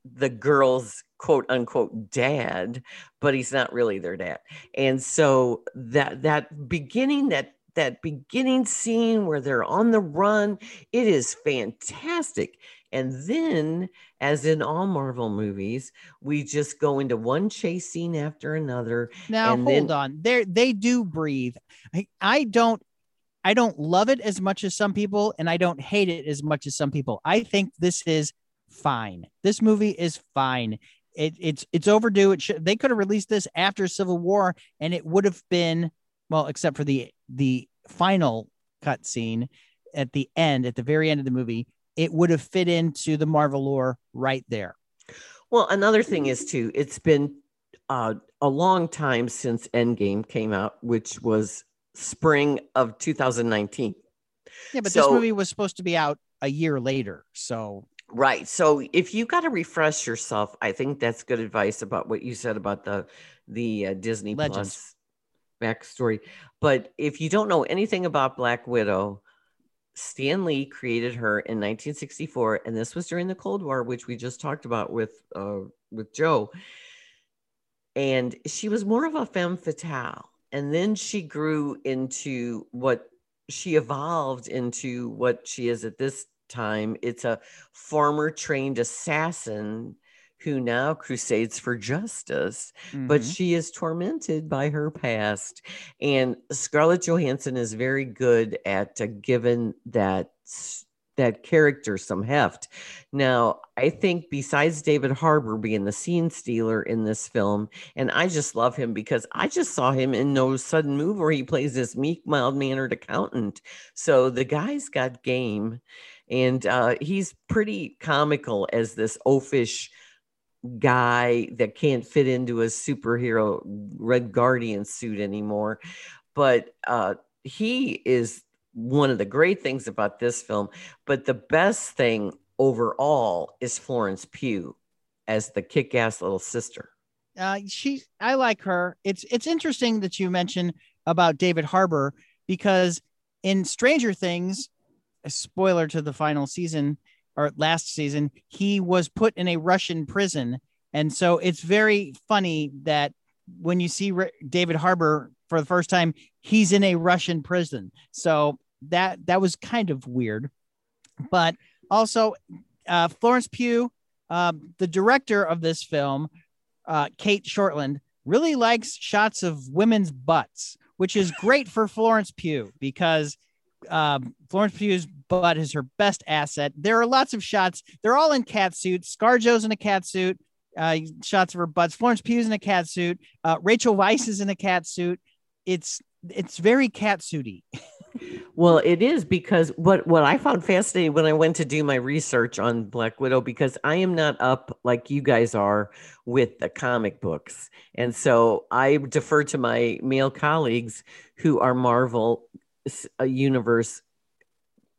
the girl's quote unquote dad, but he's not really their dad. And so that that beginning that that beginning scene where they're on the run, it is fantastic. And then, as in all Marvel movies, we just go into one chase scene after another. Now, hold then- on. They they do breathe. I, I don't I don't love it as much as some people, and I don't hate it as much as some people. I think this is fine. This movie is fine. It, it's it's overdue. It should they could have released this after Civil War, and it would have been well, except for the the final cut scene at the end, at the very end of the movie, it would have fit into the Marvel lore right there. Well, another thing is too, it's been uh, a long time since Endgame came out, which was spring of 2019. Yeah, but So- this movie was supposed to be out a year later. So Right. So if you got to refresh yourself, I think that's good advice about what you said about the the uh, Disney Legends. Plus backstory. But if you don't know anything about Black Widow, Stan Lee created her in 1964, and this was during the Cold War, which we just talked about with uh, with Joe. And she was more of a femme fatale, and then she grew into what she evolved into what she is at this time. It's a former trained assassin who now crusades for justice but mhm. she is tormented by her past. And Scarlett Johansson is very good at uh, giving that that character some heft. Now, I think besides David Harbour being the scene stealer in this film, and I just love him because I just saw him in No Sudden Move where he plays this meek, mild mannered accountant. So the guy's got game, and uh, he's pretty comical as this oafish guy that can't fit into a superhero red guardian suit anymore. But uh he is one of the great things about this film. But the best thing overall is florence pugh as the kick-ass little sister. Uh, she I like her. It's it's interesting that you mention about David Harbour because in Stranger Things, a spoiler to the final season or last season, he was put in a Russian prison, and so it's very funny that when you see David Harbour for the first time, he's in a Russian prison. So that that was kind of weird, but also uh, Florence Pugh, um, the director of this film uh, Cate Shortland really likes shots of women's butts, which is great for Florence Pugh because um, Florence Pugh's butt is her best asset. There are lots of shots. They're all in cat suits. ScarJo's in a cat suit. Uh, shots of her butts. Florence Pugh's in a cat suit. Uh, Rachel Weisz is in a cat suit. It's it's very cat suity. <laughs> Well, it is because what what I found fascinating when I went to do my research on Black Widow because I am not up like you guys are with the comic books. And so I defer to my male colleagues who are Marvel uh, universe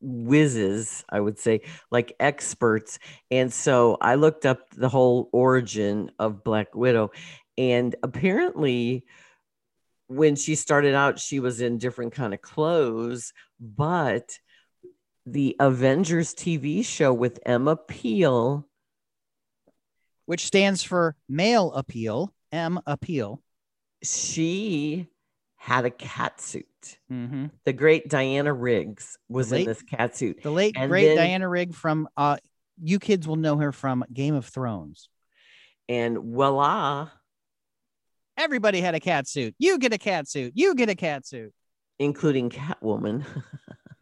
whizzes, I would say, like experts. And so I looked up the whole origin of Black Widow and apparently when she started out she was in different kind of clothes but the avengers tv show with emma peel which stands for male appeal, M appeal. she had a cat suit Mm-hmm. the great diana riggs was The in this cat suit The late And great then- Diana Rigg from uh, you kids will know her from Game of Thrones. and voila Everybody had a cat suit. You get a cat suit. You get a cat suit. including catwoman <laughs> <laughs>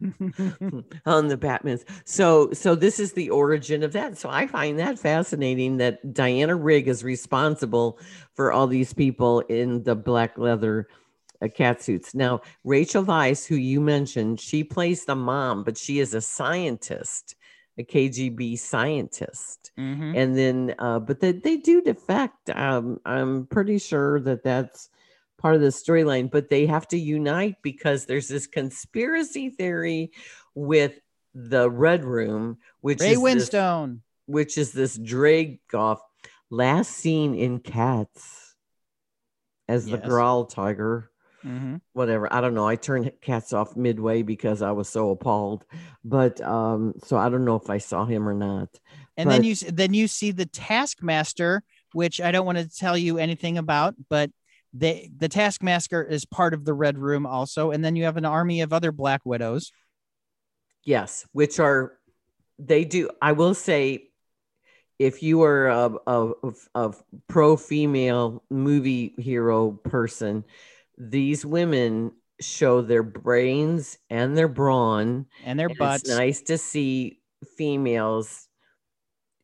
on the Batmans. So so this is the origin of that. So I find that fascinating that Diana Rigg is responsible for all these people in the black leather uh, cat suits. Now Rachel Weisz, who you mentioned, she plays the mom, but she is a scientist, a KGB scientist. Mhm. And then, uh, but they, they do defect. Um, I'm pretty sure that that's part of the storyline, but they have to unite because there's this conspiracy theory with the Red Room, which Ray is this, Winstone. which is this Dreykov last seen in Cats as the growl Tiger Mhm. whatever. I don't know. I turned cats off midway because I was so appalled. But um, so I don't know if I saw him or not. And then you then you see the Taskmaster, which I don't want to tell you anything about, but they the Taskmaster is part of the Red Room also. And then you have an army of other Black Widows. Yes, which are they do. I will say, if you are a, a, a pro female movie hero person, these women show their brains and their brawn. and their and butts. It's nice to see females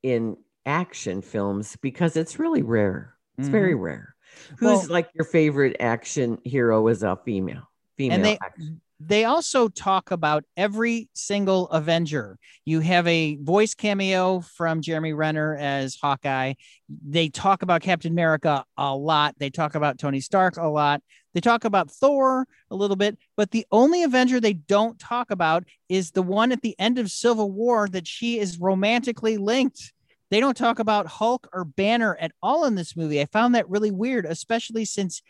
in action films because it's really rare. It's very rare. Who's Mm-hmm. Well- like your favorite action hero as a female? Female they- action. They also talk about every single Avenger. You have a voice cameo from Jeremy Renner as Hawkeye. They talk about Captain America a lot. They talk about Tony Stark a lot. They talk about Thor a little bit, but the only Avenger they don't talk about is the one at the end of Civil War that she is romantically linked. They don't talk about Hulk or Banner at all in this movie. I found that really weird, especially since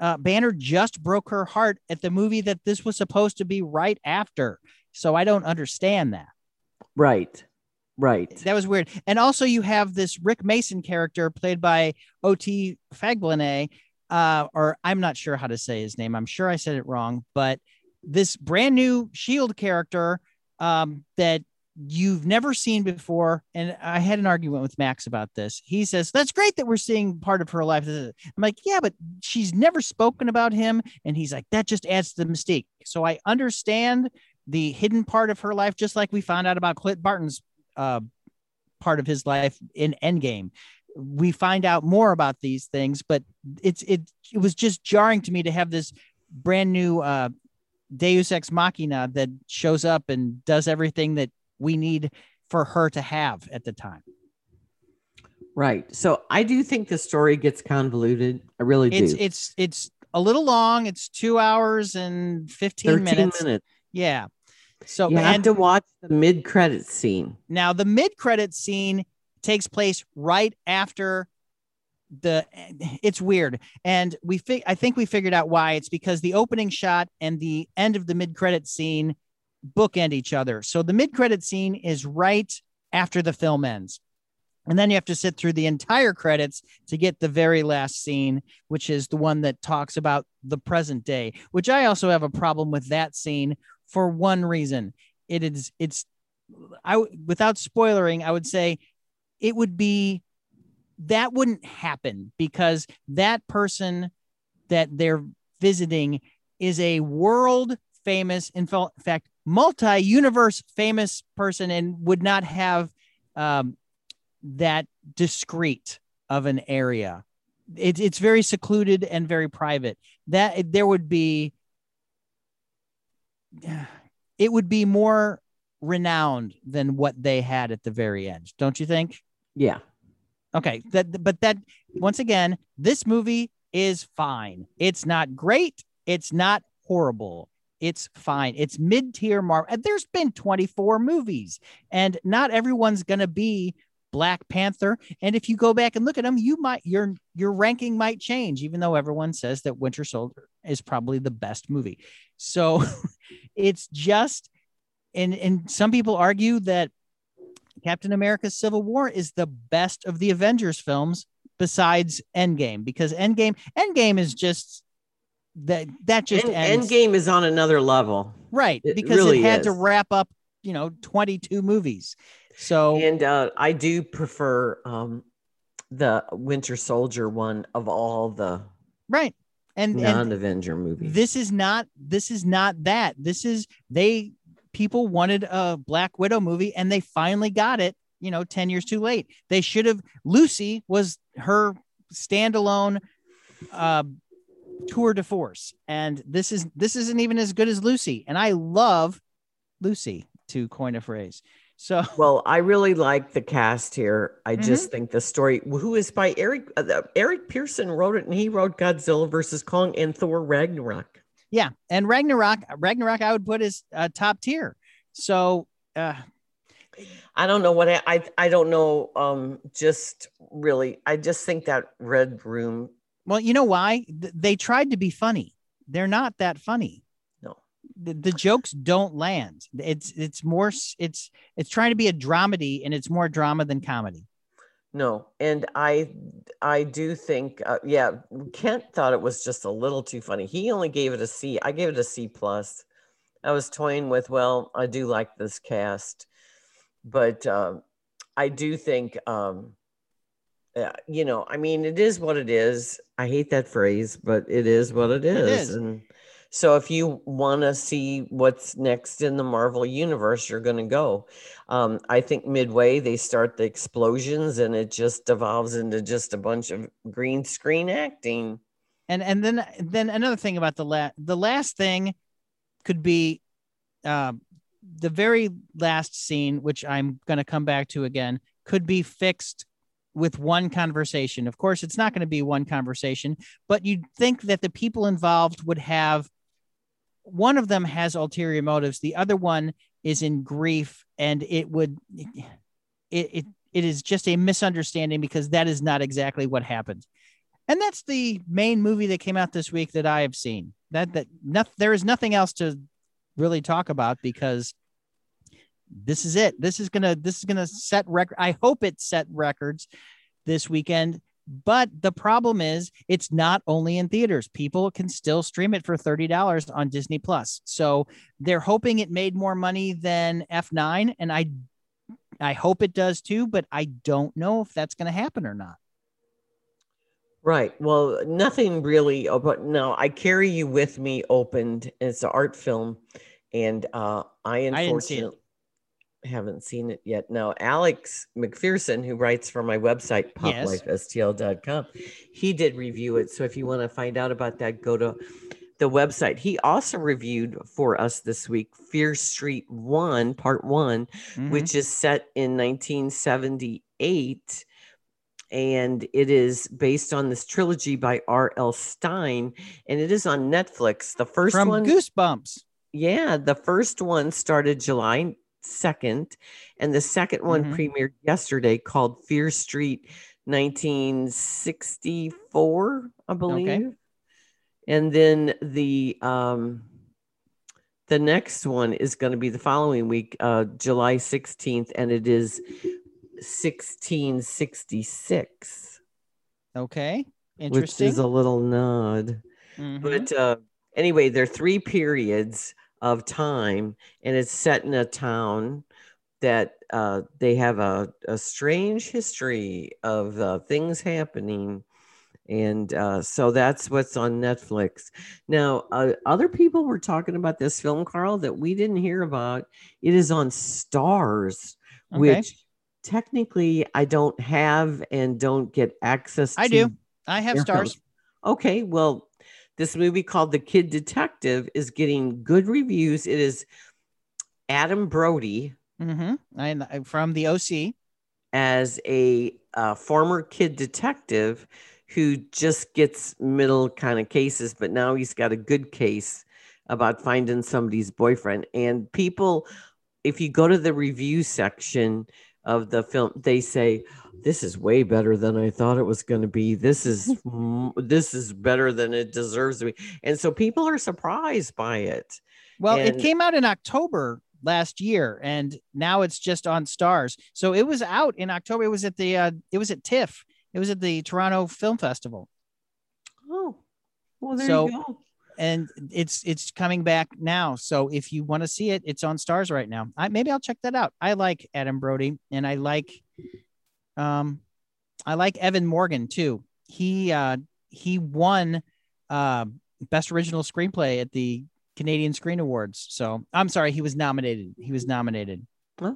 uh, Banner just broke her heart at the movie that this was supposed to be right after. So I don't understand that. Right. Right. That was weird. And also, you have this Rick Mason character played by O.T. Fagblanet, uh, or I'm not sure how to say his name. I'm sure I said it wrong, but this brand new Shield character um, that you've never seen before. And I had an argument with Max about this. He says, That's great that we're seeing part of her life. I'm like, Yeah, but she's never spoken about him. And he's like, That just adds to the mystique. So I understand the hidden part of her life, just like we found out about Clint Barton's uh, part of his life in Endgame. We find out more about these things, but it's it it was just jarring to me to have this brand new uh, Deus Ex Machina that shows up and does everything that we need for her to have at the time. Right. So I do think the story gets convoluted. I really do. It's it's it's a little long. It's two hours and 15 minutes. minutes. Yeah. So you have to watch the mid credit scene. Now the mid credit scene takes place right after the it's weird and we fi- i think we figured out why it's because the opening shot and the end of the mid credit scene bookend each other. So the mid credit scene is right after the film ends. And then you have to sit through the entire credits to get the very last scene, which is the one that talks about the present day, which I also have a problem with that scene for one reason. It is, it's, I, without spoiling, I would say it would be, that wouldn't happen because that person that they're visiting is a world famous, in fact, multi-universe famous person and would not have um, that discreet of an area. It, it's very secluded and very private. That there would be, <sighs> it would be more renowned than what they had at the very end, don't you think? Yeah. Okay. That, but that once again, this movie is fine. It's not great. It's not horrible it's fine. It's mid tier Marvel. There's been 24 movies, and not everyone's going to be Black Panther. And if you go back and look at them, you might your your ranking might change, even though everyone says that Winter Soldier is probably the best movie. So <laughs> it's just, and and some people argue that Captain America: Civil War is the best of the Avengers films besides Endgame because Endgame Endgame is just that that just End, ends. Endgame is on another level, right? It because really it had is. to wrap up, you know, twenty two movies. So and uh, I do prefer um, the Winter Soldier one of all the right and non-Avenger movies. This is not this is not that. This is they people wanted a Black Widow movie and they finally got it. You know, ten years too late. They should have. Lucy was her standalone uh, tour de force. And this is this isn't even as good as lucy. And i love lucy to coin a phrase. So <laughs> well i really like the cast here. I mm-hmm. just think the story who is by eric uh, eric pearson wrote it and he wrote godzilla versus kong and thor ragnarok. Yeah and ragnarok ragnarok i would put as uh, top tier. So uh I don't know what I, I, I don't know. Um, just really, I just think that Red Room well, you know why? they tried to be funny. They're not that funny. No. The, the jokes don't land. It's it's more it's it's trying to be a dramedy and it's more drama than comedy. No, and I I do think uh, yeah, Kent thought it was just a little too funny. He only gave it a C. I gave it a C plus. I was toying with well, I do like this cast, but uh, I do think um, uh, you know, I mean, it is what it is. I hate that phrase, but it is what it is. It is. And so if you want to see what's next in the Marvel universe, you're going to go. Um, I think midway they start the explosions and it just devolves into just a bunch of green screen acting. And and then then another thing about the last the last thing could be uh, the very last scene, which I'm going to come back to again, could be fixed with one conversation. Of course, it's not going to be one conversation, but you'd think that the people involved would have one of them has ulterior motives, the other one is in grief, and it would it it, it is just a misunderstanding because that is not exactly what happened. And that's the main movie that came out this week that I have seen. That that not, there is nothing else to really talk about because this is it. This is gonna this is gonna set record. I hope it set records this weekend. But the problem is, it's not only in theaters. People can still stream it for thirty dollars on Disney Plus. So they're hoping it made more money than F9, and I, I hope it does too. But I don't know if that's going to happen or not. Right. Well, nothing really. But no, I carry you with me. Opened. It's an art film, and uh, I unfortunately haven't seen it yet. No, Alex McPherson, who writes for my website, poplifestl.com, he did review it. So if you want to find out about that, go to the website. He also reviewed for us this week Fear Street 1, Part one mm-hmm. which is set in 1978. And it is based on this trilogy by R.L. Stine, and it is on Netflix. The first From one, Goosebumps. Yeah, the first one started July 2nd, and the second one mm-hmm. premiered yesterday called Fear Street 1964, I believe. Okay. And then the um the next one is going to be the following week, uh July 16th, and it is 1666. Okay. Interesting. Which is a little nod. Mm-hmm. But uh anyway, there are three periods of time and it's set in a town that uh, they have a, a strange history of uh, things happening. And uh, so that's what's on netflix. Now uh, other people were talking about this film carl that we didn't hear about. It is on Starz, okay. which technically i don't have and don't get access to i do i have Starz. okay well this movie called The Kid Detective is getting good reviews. It is Adam Brody. Mm-hmm. I, from the OC. As a uh, former kid detective who just gets middle kind of cases, but now he's got a good case about finding somebody's boyfriend. And people, if you go to the review section of the film, they say, this is way better than I thought it was going to be. This is <laughs> this is better than it deserves to be. And so people are surprised by it. Well, and, it came out in October last year and now it's just on Starz So it was out in October. It was at the uh it was at TIFF. It was at the Toronto Film Festival. Oh. Well, there so, you go. And it's it's coming back now. So if you want to see it, it's on Starz right now. I maybe I'll check that out. I like Adam Brody and I like um, I like Evan Morgan too. He uh, he won uh, best original screenplay at the Canadian Screen Awards. So I'm sorry, he was nominated. He was nominated. Huh?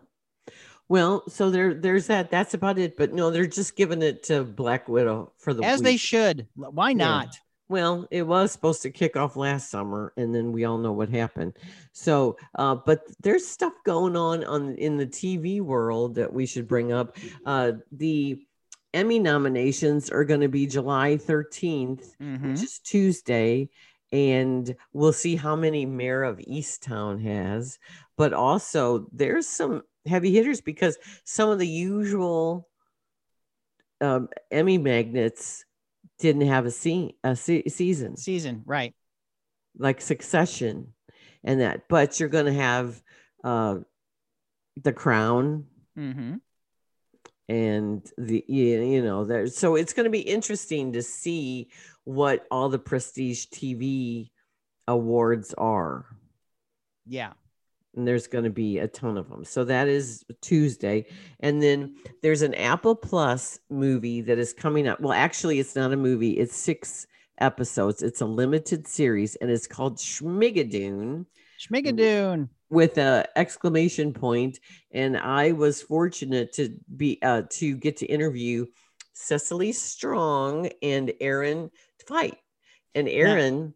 Well, so there there's that. That's about it. But no, they're just giving it to Black Widow for the as week. they should. Why not? Well, it was supposed to kick off last summer, and then we all know what happened. So, uh, but there's stuff going on on in the TV world that we should bring up. Uh, the Emmy nominations are going to be July 13th, mm-hmm. which is Tuesday, and we'll see how many Mare of Easttown has. But also, there's some heavy hitters because some of the usual um, Emmy magnets didn't have a scene a se- season. Season right. Like succession and that but you're going to have uh the crown. Mm-hmm. and the you know there so it's going to be interesting to see what all the prestige tv awards are. Yeah and there's going to be a ton of them. So that is Tuesday. And then there's an Apple Plus movie that is coming up. Well, actually, it's not a movie, it's six episodes. It's a limited series and it's called Schmigadoon. Schmigadoon. With a exclamation point. And I was fortunate to be uh, to get to interview Cecily Strong and Aaron Tveit. And Aaron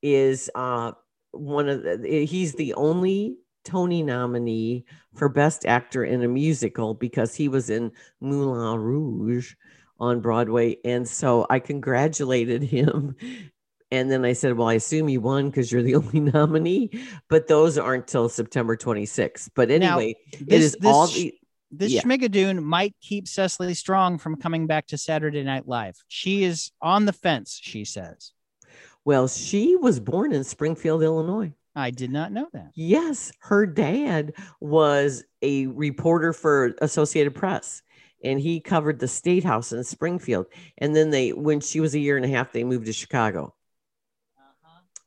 yeah. is uh one of the he's the only Tony nominee for Best Actor in a Musical because he was in Moulin Rouge on Broadway. And so I congratulated him. And then I said, Well, I assume you won because you're the <laughs> only nominee, but those aren't till September 26th. But anyway, Now, this- is this all the This Yeah. Schmigadoon might keep Cecily Strong from coming back to Saturday Night Live. She is on the fence, she says. well, she was born in Springfield, Illinois. I did not know that. Yes, her dad was a reporter for Associated Press and he covered the state house in Springfield. And then they, when she was a year and a half, they moved to Chicago.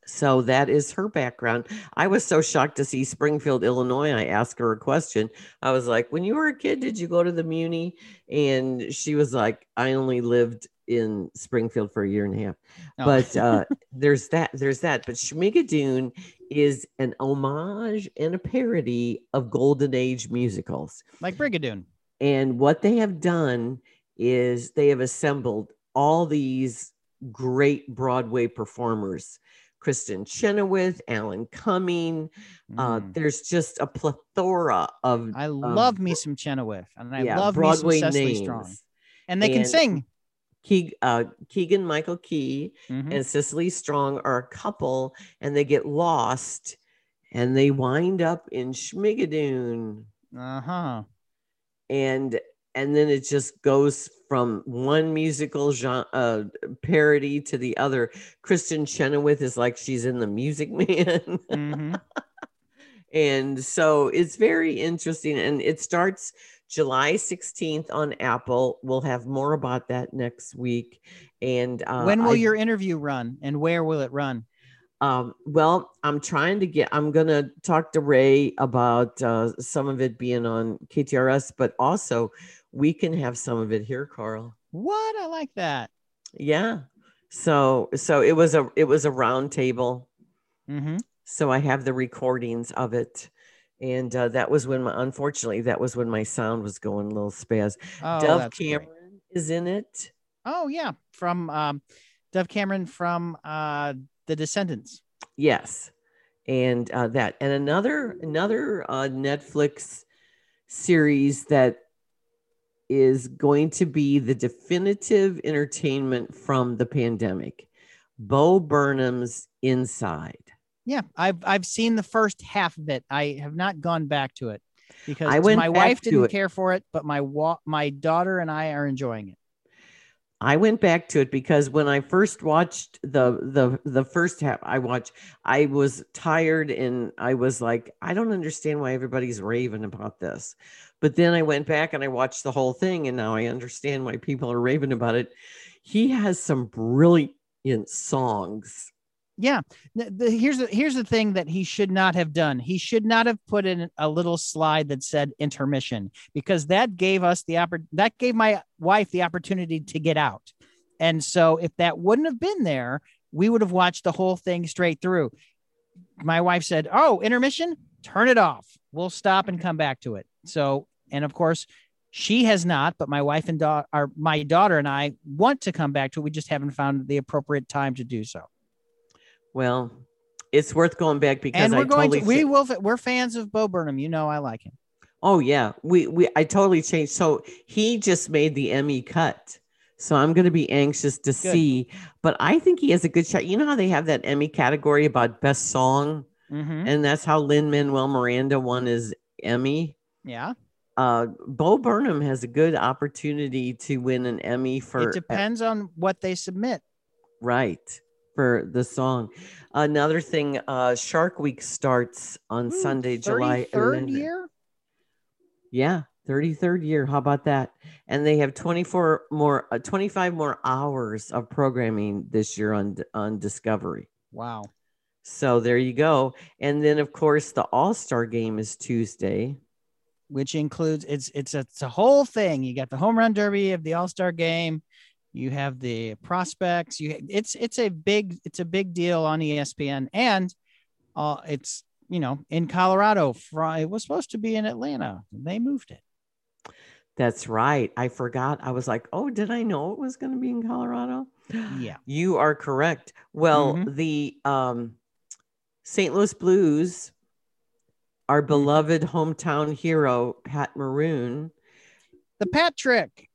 So that is her background. I was so shocked to see Springfield, Illinois. I asked her a question. I was like, When you were a kid, did you go to the Muni? And she was like, I only lived in Springfield for a year and a half Oh. but uh <laughs> there's that there's that but Schmigadoon is an homage and a parody of golden age musicals like Brigadoon. and what they have done is they have assembled all these great broadway performers kristin chenoweth alan cumming uh Mm. there's just a plethora of I love me some Chenoweth and I yeah, love broadway me some Cecily names Strong. And they can sing. Keeg, uh, keegan michael key Mhm. and Cecily Strong are a couple and they get lost and they wind up in Schmigadoon Uh-huh. and and then it just goes from one musical genre uh, parody to the other. Kristin Chenoweth is like she's in the Music <laughs> Man. hmm and so it's very interesting and it starts July 16th on Apple. We'll have more about that next week. And uh, when will I- your interview run and where will it run? Um, well, I'm trying to get, I'm going to talk to Ray about uh, some of it being on KTRS, but also we can have some of it here, Carl. What? I like that. Yeah. So, so it was a, it was a round table. hmm So I have the recordings of it. And uh, that was when my, unfortunately, that was when my sound was going a little spaz. Oh, Dove that's great. Cameron is in it. Oh yeah, from um, Dove Cameron from uh, The Descendants. Yes, and uh, that and another another uh, Netflix series that is going to be the definitive entertainment from the pandemic. Bo Burnham's Inside. Yeah, I've I've seen the first half of it. I have not gone back to it because I my wife didn't care for it, but my wa- my daughter and I are enjoying it. I went back to it because when I first watched the the the first half, I watched. I was tired and I was like, I don't understand why everybody's raving about this. But then I went back and I watched the whole thing, and now I understand why people are raving about it. He has some brilliant songs. Yeah, the, the- here's the here's the thing that he should not have done. He should not have put in a little slide that said intermission because that gave us the oppor- that gave my wife the opportunity to get out. And so if that wouldn't have been there, we would have watched the whole thing straight through. My wife said, "Oh, intermission, turn it off. We'll stop and come back to it." So, and of course, she has not, but my wife and daughter, my daughter and I want to come back to it. We just haven't found the appropriate time to do so. Well, it's worth going back because and we're I going totally to we will we're fans of Bo Burnham. You know I like him. Oh yeah, we we I totally changed. So he just made the Emmy cut. So I'm going to be anxious to see, but I think he has a good shot. You know how they have that Emmy category about best song, Mhm. and that's how Lin Manuel Miranda won his Emmy. Yeah, Uh, Bo Burnham has a good opportunity to win an Emmy for it depends on what they submit. right for the song. Another thing, uh, Shark Week starts on Ooh, Sunday, July third year. Yeah, 33rd year. How about that? And they have 24 more, uh, 25 more hours of programming this year on on Discovery. Wow. So there you go. And then of course the All Star Game is Tuesday. Which includes it's it's a, it's a whole thing. You got the home run derby, of the All Star game, you have the prospects. You it's it's a big it's a big deal on ESPN, and uh, it's you know in Colorado. Fr- It was supposed to be in Atlanta. They moved it. That's right. I forgot. I was like, oh, did I know it was going to be in Colorado? Yeah. You are correct. Well, Mhm. the um St. Louis Blues, our Mm-hmm. beloved hometown hero, Pat Maroon, The Pat trick.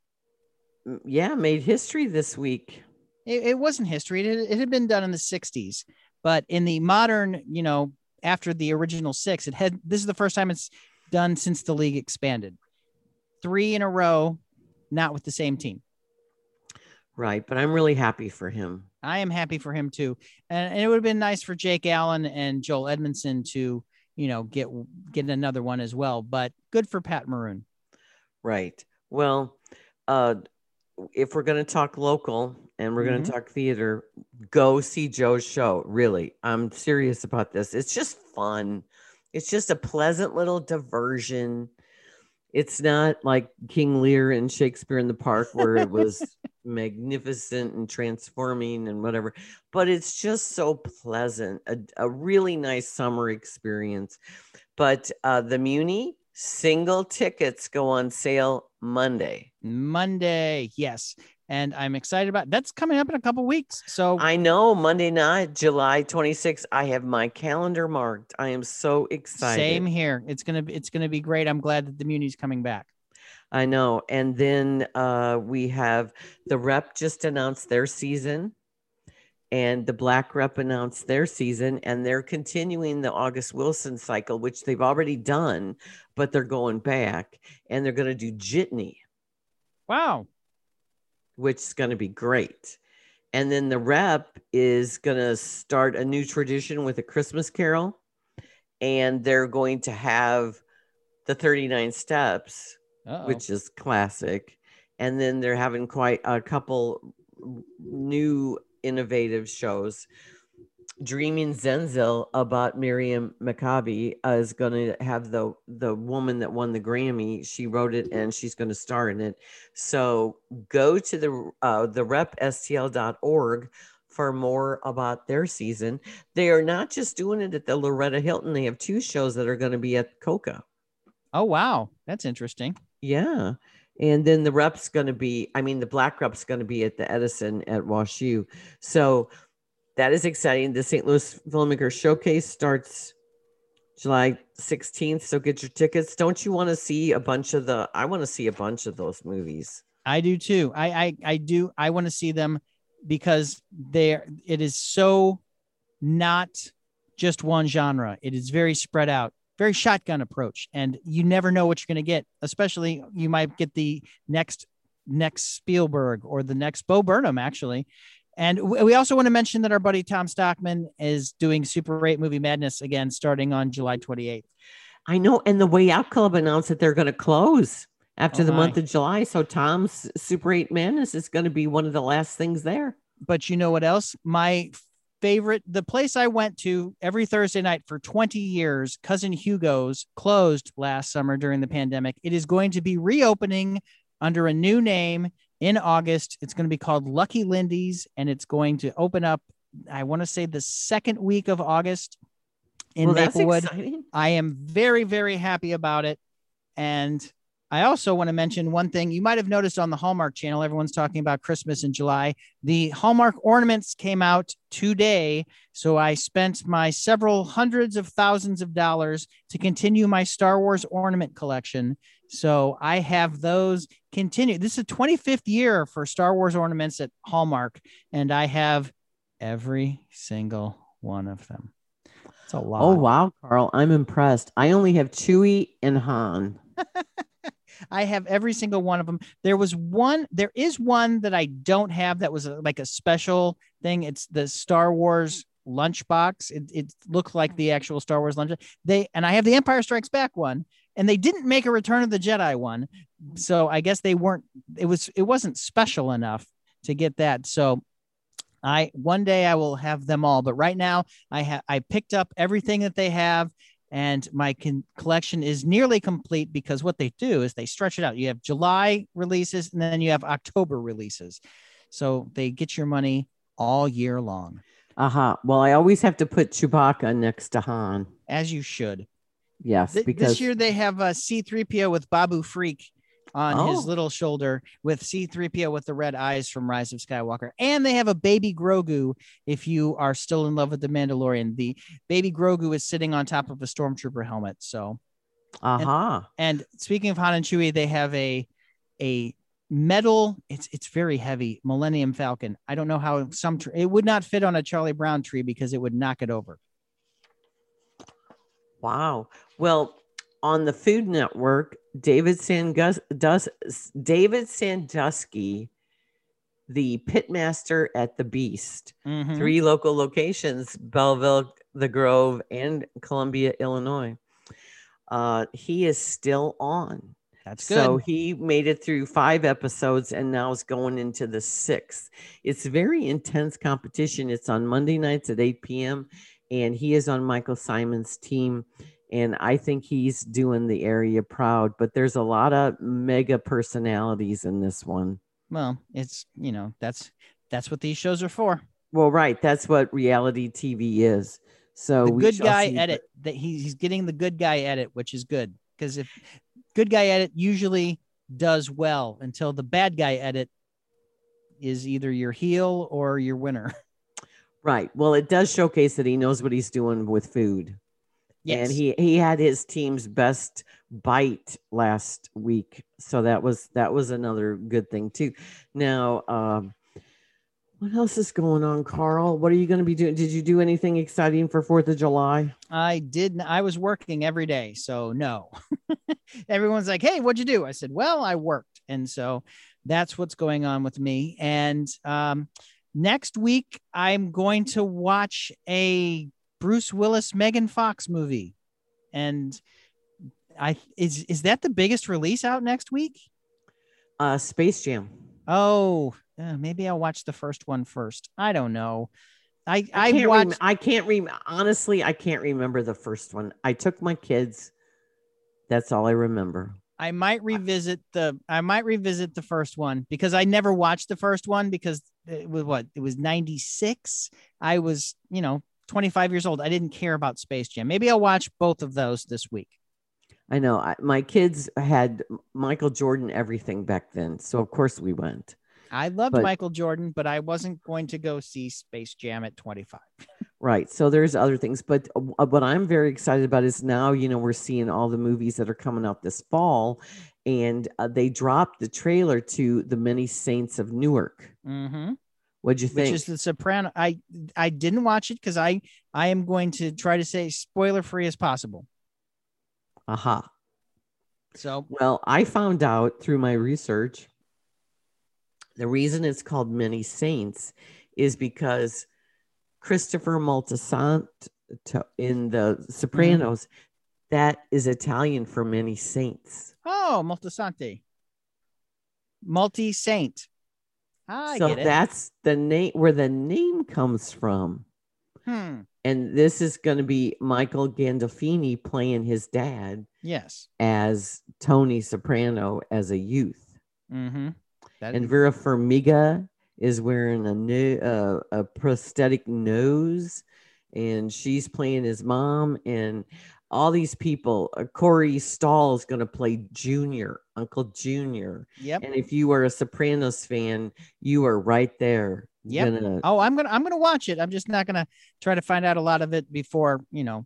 Yeah, made history this week. It, it wasn't history. It, had- it had been done in the 60s, but in the modern, you know, after the original six, it had this is the first time it's done since the league expanded. Three in a row, not with the same team. Right. But I'm really happy for him. I am happy for him too. And, and it would have been nice for Jake Allen and Joel Edmundson to, you know, get get another one as well. But good for Pat Maroon. Right. Well, uh, if we're going to talk local and we're going Mhm. to talk theater, go see Joe's show. Really, I'm serious about this. It's just fun. It's just a pleasant little diversion. It's not like King Lear and Shakespeare in the Park where it was <laughs> magnificent and transforming and whatever, but it's just so pleasant. A, a really nice summer experience. But uh, the Muny single tickets go on sale Monday. Monday, yes. And I'm excited about that's coming up in a couple weeks. So I know Monday night, July 26th. I have my calendar marked. I am so excited. same here. It's gonna be it's gonna be great. I'm glad that the Muny's coming back. I know. And then uh, we have the rep just announced their season, and the black rep announced their season, and they're continuing the August Wilson cycle, which they've already done, but they're going back and they're going to do Jitney. Wow. which is going to be great. And then the rep is going to start a new tradition with a Christmas carol. And they're going to have the 39 steps, Uh-oh. which is classic. And then they're having quite a couple new innovative shows. Dreaming Zenzile about Miriam Makeba is going to have the the woman that won the Grammy. She wrote it and she's going to star in it. So go to the uh, the repstl.org for more about their season. They are not just doing it at the Loretta Hilton. They have two shows that are going to be at Coca. oh wow. That's interesting. Yeah. And then the rep's going to be, I mean, the black rep's going to be at the Edison at Wash U. So that is exciting. The St. Louis Filmmaker Showcase starts July 16th. So get your tickets. Don't you want to see a bunch of the, I want to see a bunch of those movies. I do too. I I, I do. I want to see them because there it is so not just one genre. It is very spread out, very shotgun approach, and you never know what you're going to get. Especially, you might get the next next Spielberg or the next Bo Burnham, actually. And we also want to mention that our buddy Tom Stockman is doing Super 8 Movie Madness again, starting on July 28th. I know. And the Way Out Club announced that they're going to close after Oh, the month of July. So Tom's Super 8 Madness is going to be one of the last things there. but you know what else? My favorite, the place I went to every Thursday night for 20 years, Cousin Hugo's, closed last summer during the pandemic. It is going to be reopening under a new name in August. It's going to be called Lucky Lindy's, and it's going to open up, I want to say, the second week of August in well, that's Maplewood. exciting. I am very, very happy about it. And I also want to mention one thing you might have noticed on the Hallmark channel. Everyone's talking about Christmas in July. The Hallmark ornaments came out today. So I spent my several hundreds of thousands of dollars to continue my Star Wars ornament collection. So I have those continue. This is the 25th year for Star Wars ornaments at Hallmark, and I have every single one of them. It's a lot. Oh wow, Carl, I'm impressed. I only have Chewie and Han. <laughs> I have every single one of them. There was one, there is one that I don't have that was a, like a special thing. It's the Star Wars lunchbox. It, it looked like the mm-hmm. actual Star Wars lunch. They and I have the Empire Strikes Back one, and they didn't make a Return of the Jedi one. So I guess they weren't. It was it wasn't special enough to get that. So I one day I will have them all. But right now I have I picked up everything that they have and my con- collection is nearly complete because what they do is they stretch it out. You have July releases and then you have October releases. So they get your money all year long, Aha. Well, I always have to put Chewbacca next to Han. as you should. Yes, Th- because this year they have a C3PO with Babu Frik on his Oh. little shoulder with C3PO with the red eyes from Rise of Skywalker. And they have a baby Grogu if you are still in love with the Mandalorian. The baby Grogu is sitting on top of a stormtrooper helmet. So uh Aha. and speaking of Han and Chewie, they have a a metal. It's it's very heavy Millennium Falcon. I don't know how some tr- it would not fit on a Charlie Brown tree because it would knock it over. Wow. Well, on the Food Network, David Sangus does David Sandusky, the pitmaster at the Beast, Mhm. three local locations: Belleville, The Grove, and Columbia, Illinois. Uh, he is still on. That's good. So he made it through five episodes and now is going into the sixth. It's very intense competition. It's on Monday nights at 8 p.m. And he is on Michael Symon's team. And I think he's doing the area proud. But there's a lot of mega personalities in this one. well, it's you know that's that's what these shows are for. Well, right. That's what reality TV is. So the good guy edit that he's he's getting the good guy edit, which is good because if good guy edit usually does well until the bad guy edit is either your heel or your winner. <laughs> Right. Well, it does showcase that he knows what he's doing with food. Yes. And he he had his team's best bite last week. So that was that was another good thing too. Now, um what else is going on, Carl? What are you going to be doing? Did you do anything exciting for 4th of July? I didn't. I was working every day, so no. <laughs> Everyone's like, "Hey, what'd you do?" I said, "Well, I worked," and so that's what's going on with me. And um, next week, I'm going to watch a Bruce Willis Megan Fox movie, and I is is that the biggest release out next week? Uh Space Jam. Oh, uh, maybe I'll watch the first one first. I don't know. I I I can't watched. rem- I can't rem- honestly, I can't remember the first one. I took my kids. That's all I remember. I might revisit the I might revisit the first one because I never watched the first one because it was what it was 96. I was, you know, 25 years old. I didn't care about Space Jam. Maybe I'll watch both of those this week. I know I, my kids had Michael Jordan everything back then. So of course we went. I loved But- Michael Jordan, but I wasn't going to go see Space Jam at 25. <laughs> Right. So there's other things, but uh, what I'm very excited about is now, you know, we're seeing all the movies that are coming out this fall, and uh, they dropped the trailer to The Many Saints of Newark. Mm-hmm. What'd you think? Which is the Soprano. I I didn't watch it because I I am going to try to say spoiler free as possible. Aha. So Well, I found out through my research the reason it's called Many Saints is because Christopher Moltisanti in The Sopranos, mm-hmm. that is Italian for many saints. oh, Multisanti, multi saint. So that's the name where the name comes from. Hmm. And this is going to be Michael Gandolfini playing his dad Yes. as Tony Soprano as a youth. Mm-hmm. That, And Vera Farmiga is wearing a new uh, a prosthetic nose, and she's playing his mom. And all these people, uh, Corey Stoll is going to play Junior, Uncle Junior. yep. And if you are a Sopranos fan, you are right there. Yeah. Gonna- Oh, I'm gonna I'm gonna watch it. I'm just not gonna try to find out a lot of it before you know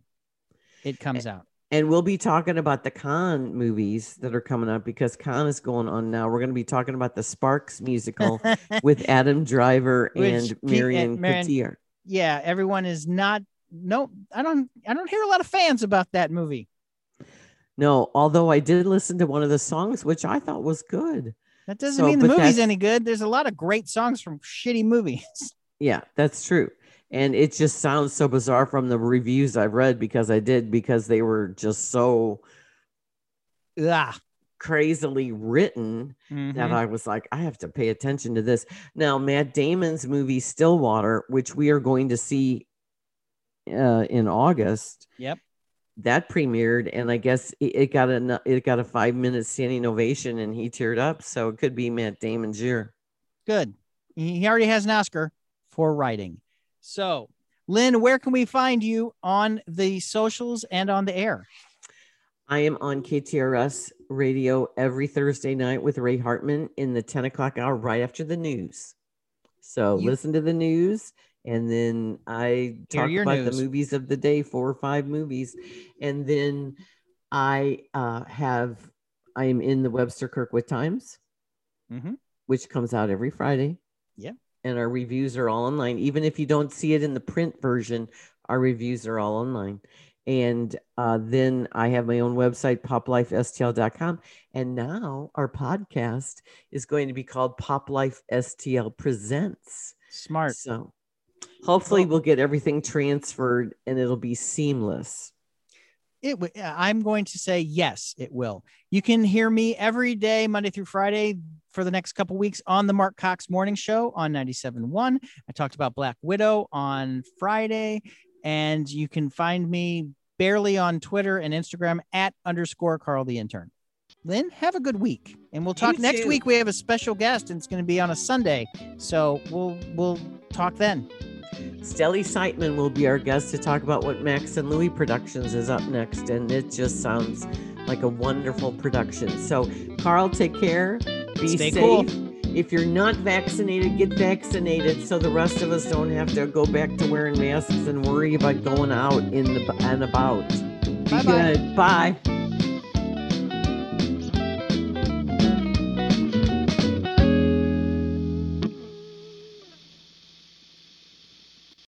it comes out. and we'll be talking about the Cannes movies that are coming up because Cannes is going on now. We're going to be talking about the Sparks musical <laughs> with Adam Driver and and Marion- Cotillard. yeah, everyone is not. No, I don't. I don't hear a lot of fans about that movie. No, although I did listen to one of the songs, which I thought was good. That doesn't So, mean the movie's any good. There's a lot of great songs from shitty movies. <laughs> Yeah, that's true. And it just sounds so bizarre from the reviews I've read because I did because they were just so ah. crazily written that mhm. I was like, I have to pay attention to this. Now, Matt Damon's movie Stillwater, which we are going to see uh, in August, Yep. that premiered, and I guess it, it got a it got a five minute standing ovation, and he teared up. So it could be Matt Damon's year. Good. He he already has an Oscar for writing. So, Lynn, where can we find you on the socials and on the air? I am on KTRS radio every Thursday night with Ray Hartman in the 10 o'clock hour right after the news. So You- listen to the news and then I Hear talk about news. the movies of the day, four or five movies. And then I uh, have, I am in the Webster Kirkwood Times, Mhm. which comes out every Friday. Yeah. And our reviews are all online. Even if you don't see it in the print version, our reviews are all online. And uh, then I have my own website, poplifestl.com. And now our podcast is going to be called Pop Life STL Presents. Smart. So hopefully Well- we'll get everything transferred and it'll be seamless. It. w- I'm going to say yes. It will. You can hear me every day, Monday through Friday, for the next couple weeks on the Mark Cox Morning Show on 97.1. I talked about Black Widow on Friday, and you can find me barely on Twitter and Instagram at underscore Carl the Intern. Lynn, have a good week, and we'll talk You next too. week. We have a special guest, and it's going to be on a Sunday, so we'll we'll talk then. Stellie Siteman will be our guest to talk about what Max and Louie Productions is up next. And it just sounds like a wonderful production. So, Carl, take care. Be Stay safe. cool. If you're not vaccinated, get vaccinated so the rest of us don't have to go back to wearing masks and worry about going out in the and about. Be Bye-bye. good. Bye.